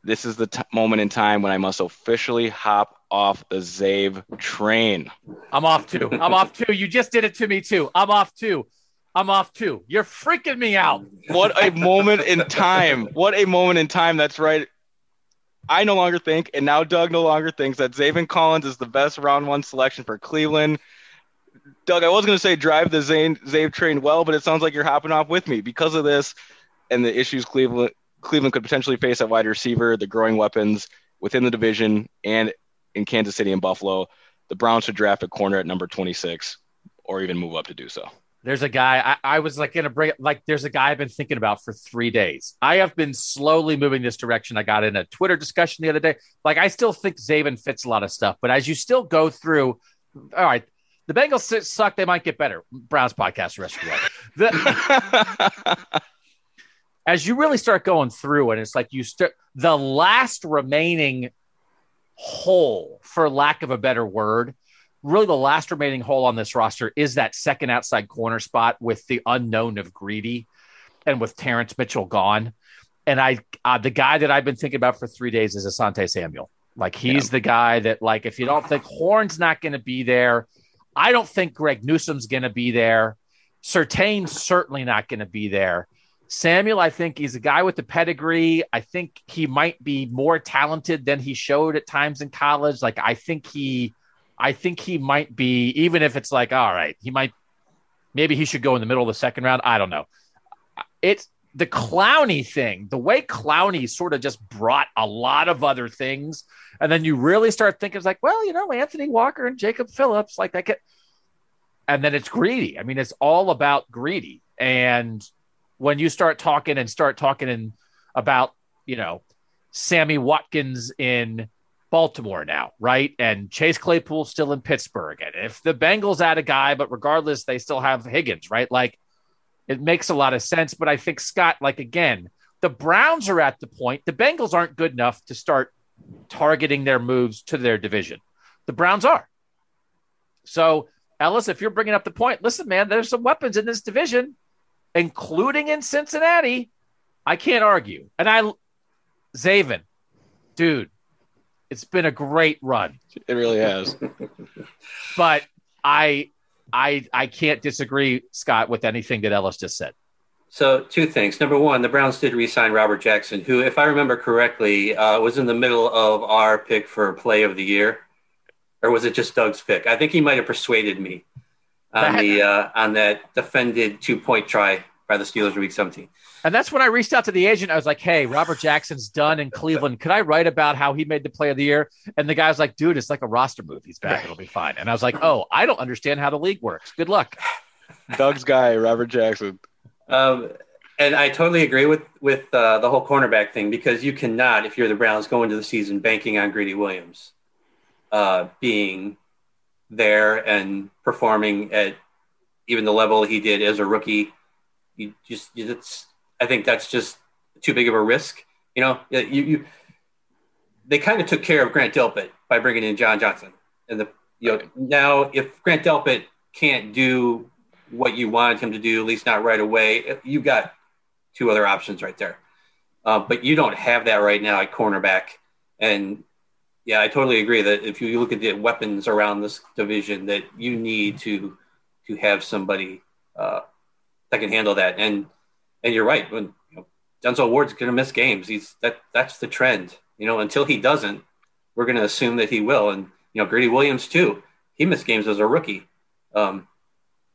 this is the t- moment in time when I must officially hop off the Zave train. I'm off too. I'm off too. You just did it to me too. I'm off too. I'm off too. You're freaking me out. What a moment in time. What a moment in time. That's right. I no longer think, and now Doug no longer thinks that Zaven Collins is the best round one selection for Cleveland. Doug, I was going to say drive the Zane Zave train well, but it sounds like you're hopping off with me because of this and the issues Cleveland Cleveland could potentially face at wide receiver, the growing weapons within the division, and in Kansas City and Buffalo. The Browns should draft a corner at number 26 or even move up to do so. There's a guy I, I was like going to bring like there's a guy I've been thinking about for three days. I have been slowly moving this direction. I got in a Twitter discussion the other day. Like I still think Zaven fits a lot of stuff, but as you still go through, all right, the Bengals suck. They might get better. Browns podcast the rest of the way. The, as you really start going through, and it's like you start the last remaining hole, for lack of a better word, really the last remaining hole on this roster is that second outside corner spot with the unknown of Greedy and with Terrance Mitchell gone. And I, uh, the guy that I've been thinking about for three days is Asante Samuel. Like he's yeah. the guy that, like, if you don't think Horn's not going to be there, I don't think Greg Newsome's going to be there. Surtain's certainly not going to be there. Samuel, I think he's a guy with the pedigree. I think he might be more talented than he showed at times in college. Like I think he I think he might be even if it's like all right, he might maybe he should go in the middle of the second round. I don't know. It's the Clowney thing, the way Clowney sort of just brought a lot of other things. And then you really start thinking, it's like, well, you know, Anthony Walker and Jacob Phillips, like that. Could... And then it's greedy. I mean, it's all about greedy. And when you start talking and start talking in, about, you know, Sammy Watkins in Baltimore now, right? And Chase Claypool still in Pittsburgh. And if the Bengals add a guy, but regardless, they still have Higgins, right? Like it makes a lot of sense. But I think Scott, like again, the Browns are at the point, the Bengals aren't good enough to start targeting their moves to their division. The Browns are. So, Ellis, if you're bringing up the point, listen, man, there's some weapons in this division including in Cincinnati, I can't argue. And I, Zaven, dude, it's been a great run. It really has. but I, I, I can't disagree, Scott, with anything that Ellis just said. So, two things. Number one, the Browns did re-sign Robert Jackson, who, if I remember correctly, uh, was in the middle of our pick for Play of the Year, or was it just Doug's pick? I think he might have persuaded me on the uh, on that defended two point try by the Steelers in Week 17. And that's when I reached out to the agent. I was like, "Hey, Robert Jackson's done in Cleveland. Could I write about how he made the play of the year?" And the guy was like, "Dude, it's like a roster move. He's back. It'll be fine." And I was like, "Oh, I don't understand how the league works. Good luck." Doug's guy, Robert Jackson. Um, and I totally agree with with uh, the whole cornerback thing because you cannot, if you're the Browns, go into the season banking on Greedy Williams uh, being there and performing at even the level he did as a rookie. You just, it's, I think that's just too big of a risk. You know, you, you they kind of took care of Grant Delpit by bringing in John Johnson. And the, you know, now if Grant Delpit can't do what you wanted him to do, at least not right away, you got two other options right there. Uh, but you don't have that right now at cornerback. And yeah, I totally agree that if you look at the weapons around this division, that you need to to have somebody uh, that can handle that. And and you're right. When you know, Denzel Ward's going to miss games, he's that that's the trend. You know, until he doesn't, we're going to assume that he will. And you know, Greedy Williams too. He missed games as a rookie. Um,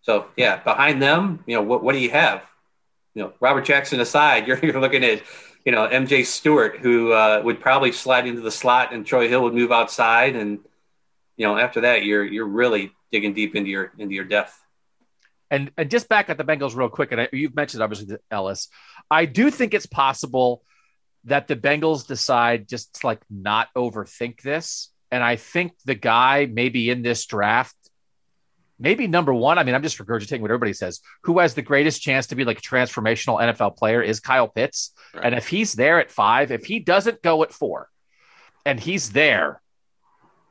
so yeah, behind them, you know, what what do you have? You know, Robert Jackson aside, you're you're looking at you know MJ Stewart, who uh, would probably slide into the slot, and Troy Hill would move outside, and you know after that, you're you're really digging deep into your into your depth. And and just back at the Bengals real quick, and I, you've mentioned obviously Ellis. I do think it's possible that the Bengals decide just to like not overthink this, and I think the guy maybe in this draft, maybe number one. I mean, I'm just regurgitating what everybody says. Who has the greatest chance to be like a transformational NFL player is Kyle Pitts, right. and if he's there at five, if he doesn't go at four, and he's there,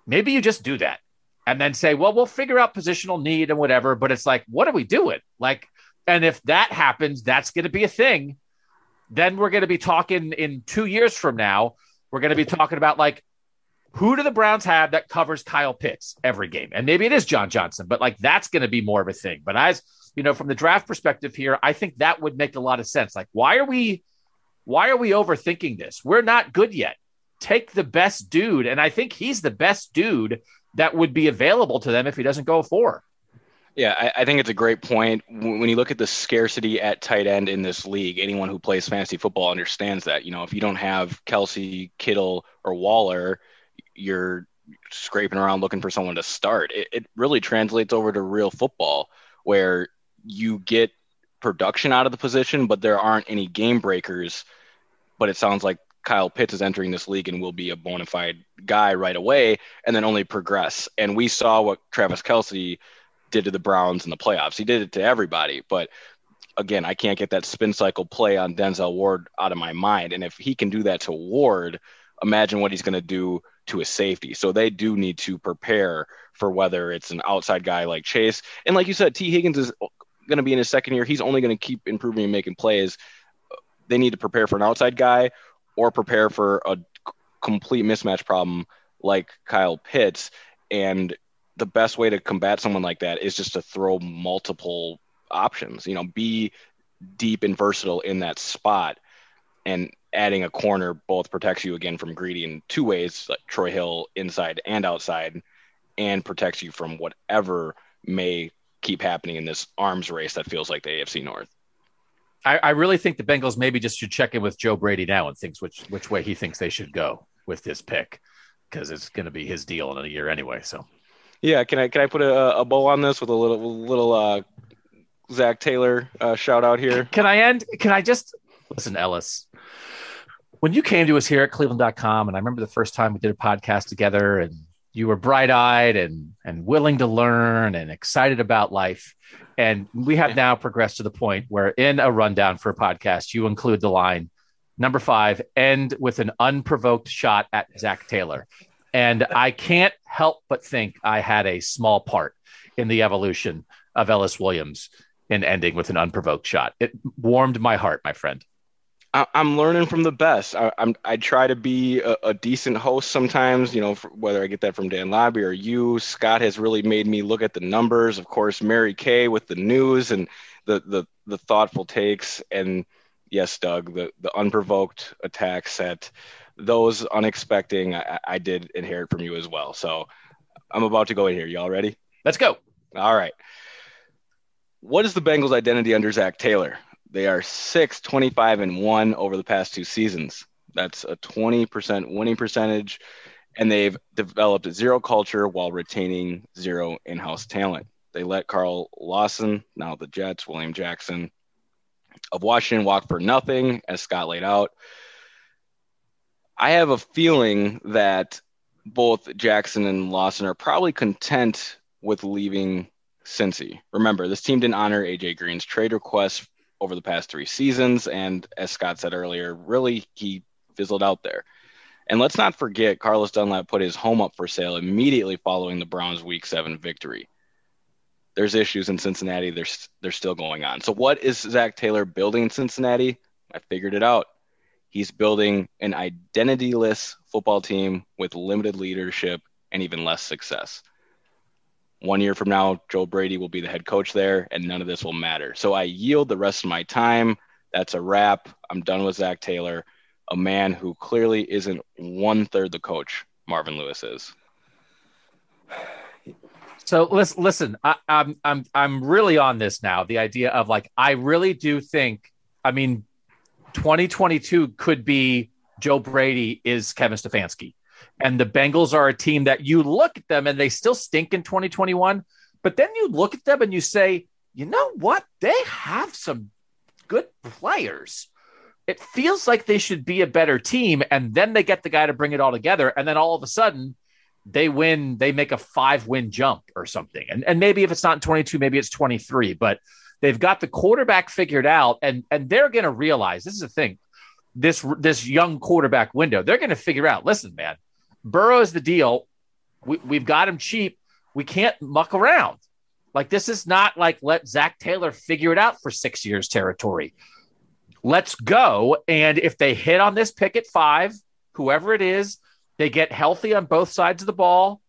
maybe you just do that and then say, well, we'll figure out positional need and whatever. But it's like, what are we doing? Like, and if that happens, that's going to be a thing. Then we're going to be talking in two years from now. We're going to be talking about like, who do the Browns have that covers Kyle Pitts every game? And maybe it is John Johnson, but like that's going to be more of a thing. But as you know, from the draft perspective here, I think that would make a lot of sense. Like, why are we, why are we overthinking this? We're not good yet. Take the best dude, and I think he's the best dude that would be available to them if he doesn't go four. Yeah, I, I, think it's a great point. When you look at the scarcity at tight end in this league, anyone who plays fantasy football understands that. You know, if you don't have Kelce, Kittle, or Waller, you're scraping around looking for someone to start. It, it really translates over to real football where you get production out of the position, but there aren't any game breakers. But it sounds like Kyle Pitts is entering this league and will be a bona fide guy right away and then only progress. And we saw what Travis Kelce did to the Browns in the playoffs. He did it to everybody, but again, I can't get that spin cycle play on Denzel Ward out of my mind. And if he can do that to Ward, imagine what he's going to do to a safety. So they do need to prepare for whether it's an outside guy like Chase. And like you said, T. Higgins is going to be in his second year. He's only going to keep improving and making plays. They need to prepare for an outside guy or prepare for a complete mismatch problem like Kyle Pitts. And the best way to combat someone like that is just to throw multiple options, you know, be deep and versatile in that spot. And adding a corner both protects you again from greedy in two ways, like Troy Hill inside and outside, and protects you from whatever may keep happening in this arms race that feels like the AFC North. I, I, really think the Bengals maybe just should check in with Joe Brady now and thinks which which way he thinks they should go with this pick because it's going to be his deal in a year anyway. So, yeah, can I can I put a, a bow on this with a little little uh, Zac Taylor uh, shout out here? Can I end? Can I just listen, Ellis? When you came to us here at Cleveland.com, and I remember the first time we did a podcast together, and you were bright eyed and and willing to learn and excited about life. And we have now progressed to the point where, in a rundown for a podcast, you include the line number five, end with an unprovoked shot at Zac Taylor. And I can't help but think I had a small part in the evolution of Ellis Williams in ending with an unprovoked shot. It warmed my heart, my friend. I'm learning from the best. I, am I try to be a, a, decent host sometimes. You know, whether I get that from Dan Labbe or you, Scott has really made me look at the numbers. Of course, Mary Kay with the news and the the the thoughtful takes. And yes, Doug, the the unprovoked attacks at those unexpected. I, I did inherit from you as well. So I'm about to go in here. Y'all ready? Let's go. All right. What is the Bengals' identity under Zac Taylor? They are 6, 25, and 1 over the past two seasons. That's a 20% winning percentage. And they've developed zero culture while retaining zero in house talent. They let Carl Lawson, now the Jets, William Jackson of Washington walk for nothing, as Scott laid out. I have a feeling that both Jackson and Lawson are probably content with leaving Cincy. Remember, this team didn't honor AJ Green's trade request over the past three seasons. And as Scott said earlier, really he fizzled out there. And let's not forget, Carlos Dunlap put his home up for sale immediately following the Browns' Week Seven victory. There's issues in Cincinnati. They're they're still going on. So what is Zac Taylor building in Cincinnati? I figured it out. He's building an identityless football team with limited leadership and even less success. One year from now, Joe Brady will be the head coach there, and none of this will matter. So I yield the rest of my time. That's a wrap. I'm done with Zac Taylor, a man who clearly isn't one third the coach Marvin Lewis is. So listen, listen. I, I'm I'm I'm really on this now. The idea of like, I really do think. I mean, 2022 could be Joe Brady is Kevin Stefanski. And the Bengals are a team that you look at them and they still stink in 2021. But then you look at them and you say, you know what? They have some good players. It feels like they should be a better team. And then they get the guy to bring it all together. And then all of a sudden, they win, they make a five win jump or something. And, and maybe if it's not in 22, maybe it's 23. But they've got the quarterback figured out. And, and they're going to realize this is the thing this this young quarterback window. They're going to figure out. Listen, man, Burrow is the deal. We, we've got him cheap. We can't muck around. Like this is not like let Zac Taylor figure it out for six years territory. Let's go. And if they hit on this pick at five, whoever it is, they get healthy on both sides of the ball.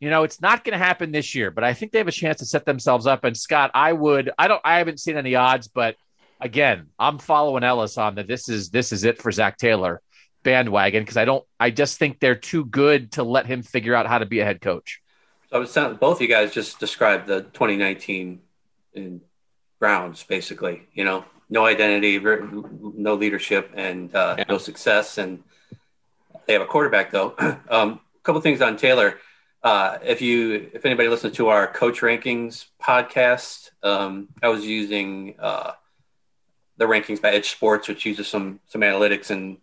You know, it's not going to happen this year, but I think they have a chance to set themselves up. And Scott, I would, I don't, I haven't seen any odds, but again, I'm following Ellis on that. This is this is it for Zac Taylor bandwagon because I don't. I just think they're too good to let him figure out how to be a head coach. So it sounds both of you guys just described the 2019 in Browns, basically. You know, no identity, no leadership, and uh, yeah. no success. And they have a quarterback though. um, a couple things on Taylor. Uh, if you, if anybody listens to our coach rankings podcast, um, I was using uh, the rankings by EdjSports, which uses some some analytics and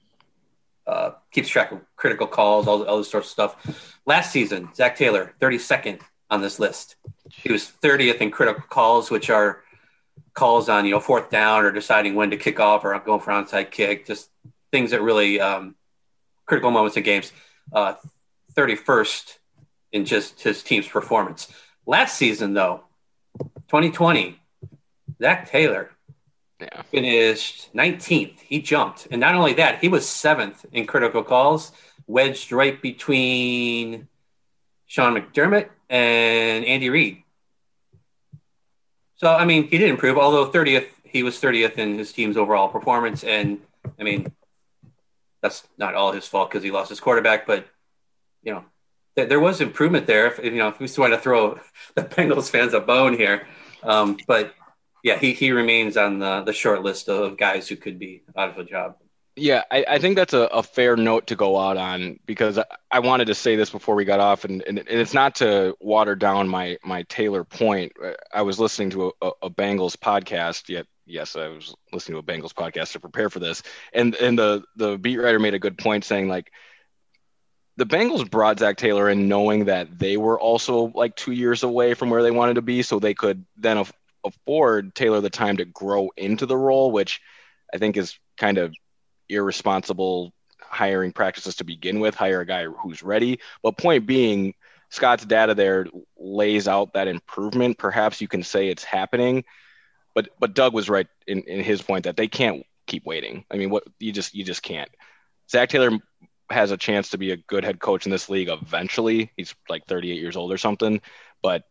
uh, keeps track of critical calls, all, all this sorts of stuff. Last season, Zac Taylor, 32nd on this list. He was 30th in critical calls, which are calls on you know fourth down or deciding when to kick off or going for onside kick, just things that really um, critical moments in games. Uh, 31st in just his team's performance. Last season, though, 2020, Zac Taylor yeah. Finished 19th. He jumped. And not only that, he was seventh in critical calls, wedged right between Sean McDermott and Andy Reid. So, I mean, he did improve, although 30th, he was 30th in his team's overall performance. And, I mean, that's not all his fault because he lost his quarterback, but, you know, th- there was improvement there. If, you know, if we just want to throw the Bengals fans a bone here. Um, but yeah, he, he remains on the, the short list of guys who could be out of a job. Yeah, I, I think that's a, a, fair note to go out on because I, I, wanted to say this before we got off, and, and, it's not to water down my my Taylor point. I was listening to a, a Bengals podcast. Yet, yes, I was listening to a Bengals podcast to prepare for this, and and the the beat writer made a good point saying like the Bengals brought Zac Taylor in knowing that they were also like two years away from where they wanted to be, so they could then afford Taylor the time to grow into the role, which I think is kind of irresponsible hiring practices to begin with. Hire a guy who's ready. But point being, Scott's data there lays out that improvement. Perhaps you can say it's happening, but but Doug was right in, in his point that they can't keep waiting. I mean, what you just you just can't. Zac Taylor has a chance to be a good head coach in this league eventually. He's like 38 years old or something, but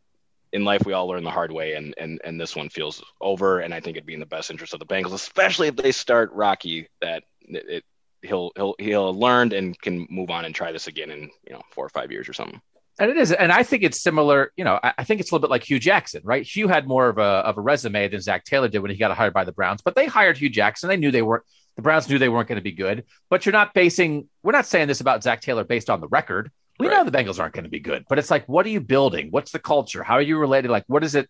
in life we all learn the hard way and and and this one feels over and I think it'd be in the best interest of the Bengals especially if they start Rocky that it, it he'll he'll he'll learned and can move on and try this again in you know 4 or 5 years or something. And it is, and I think it's similar. You know, I, think it's a little bit like Hue Jackson, right? Hue had more of a of a resume than Zac Taylor did when he got hired by the Browns, but they hired Hue Jackson. They knew they weren't. The Browns knew they weren't going to be good. But you're not basing. We're not saying this about Zac Taylor based on the record. We right. know the Bengals aren't going to be good, but it's like, what are you building? What's the culture? How are you related? Like, what is it?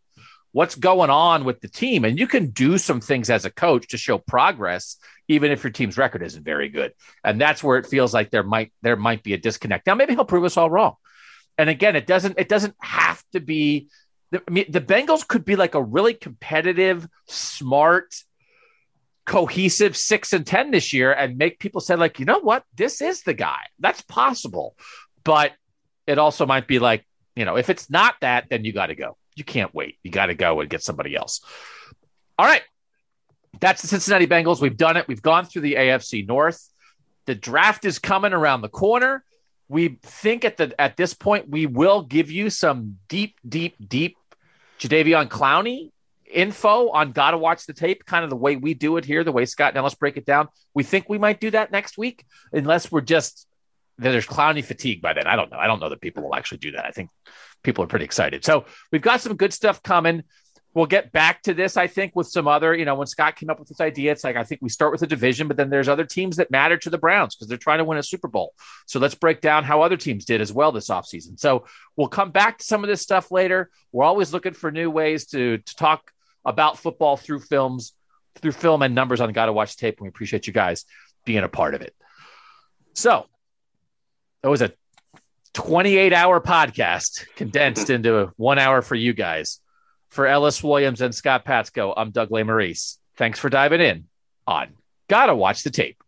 What's going on with the team? And you can do some things as a coach to show progress, even if your team's record isn't very good. And that's where it feels like there might there might be a disconnect. Now, maybe he'll prove us all wrong. And again, it doesn't it doesn't have to be. I mean, the Bengals could be like a really competitive, smart, cohesive six and ten this year, and make people say like, you know what, this is the guy. That's possible. But it also might be like, you know, if it's not that, then you got to go. You can't wait. You got to go and get somebody else. All right. That's the Cincinnati Bengals. We've done it. We've gone through the AFC North. The draft is coming around the corner. we think at the at this point we will give you some deep, deep, deep Jadeveon Clowney info on gotta watch the tape, kind of the way we do it here, the way Scott and Ellis break it down. We think we might do that next week, unless we're just there's Clowney fatigue by then. I don't know. I don't know that people will actually do that. I think people are pretty excited. So we've got some good stuff coming. We'll get back to this, I think, with some other, you know, when Scott came up with this idea, it's like I think we start with the division, but then there's other teams that matter to the Browns because they're trying to win a Super Bowl. So let's break down how other teams did as well this offseason. So we'll come back to some of this stuff later. We're always looking for new ways to, to talk about football through films, through film and numbers on Gotta Watch Tape. And we appreciate you guys being a part of it. So that was a 28 hour podcast condensed into one hour for you guys. For Ellis Williams and Scott Patsko, I'm Doug Lesmerises. Thanks for diving in on Gotta Watch the Tape.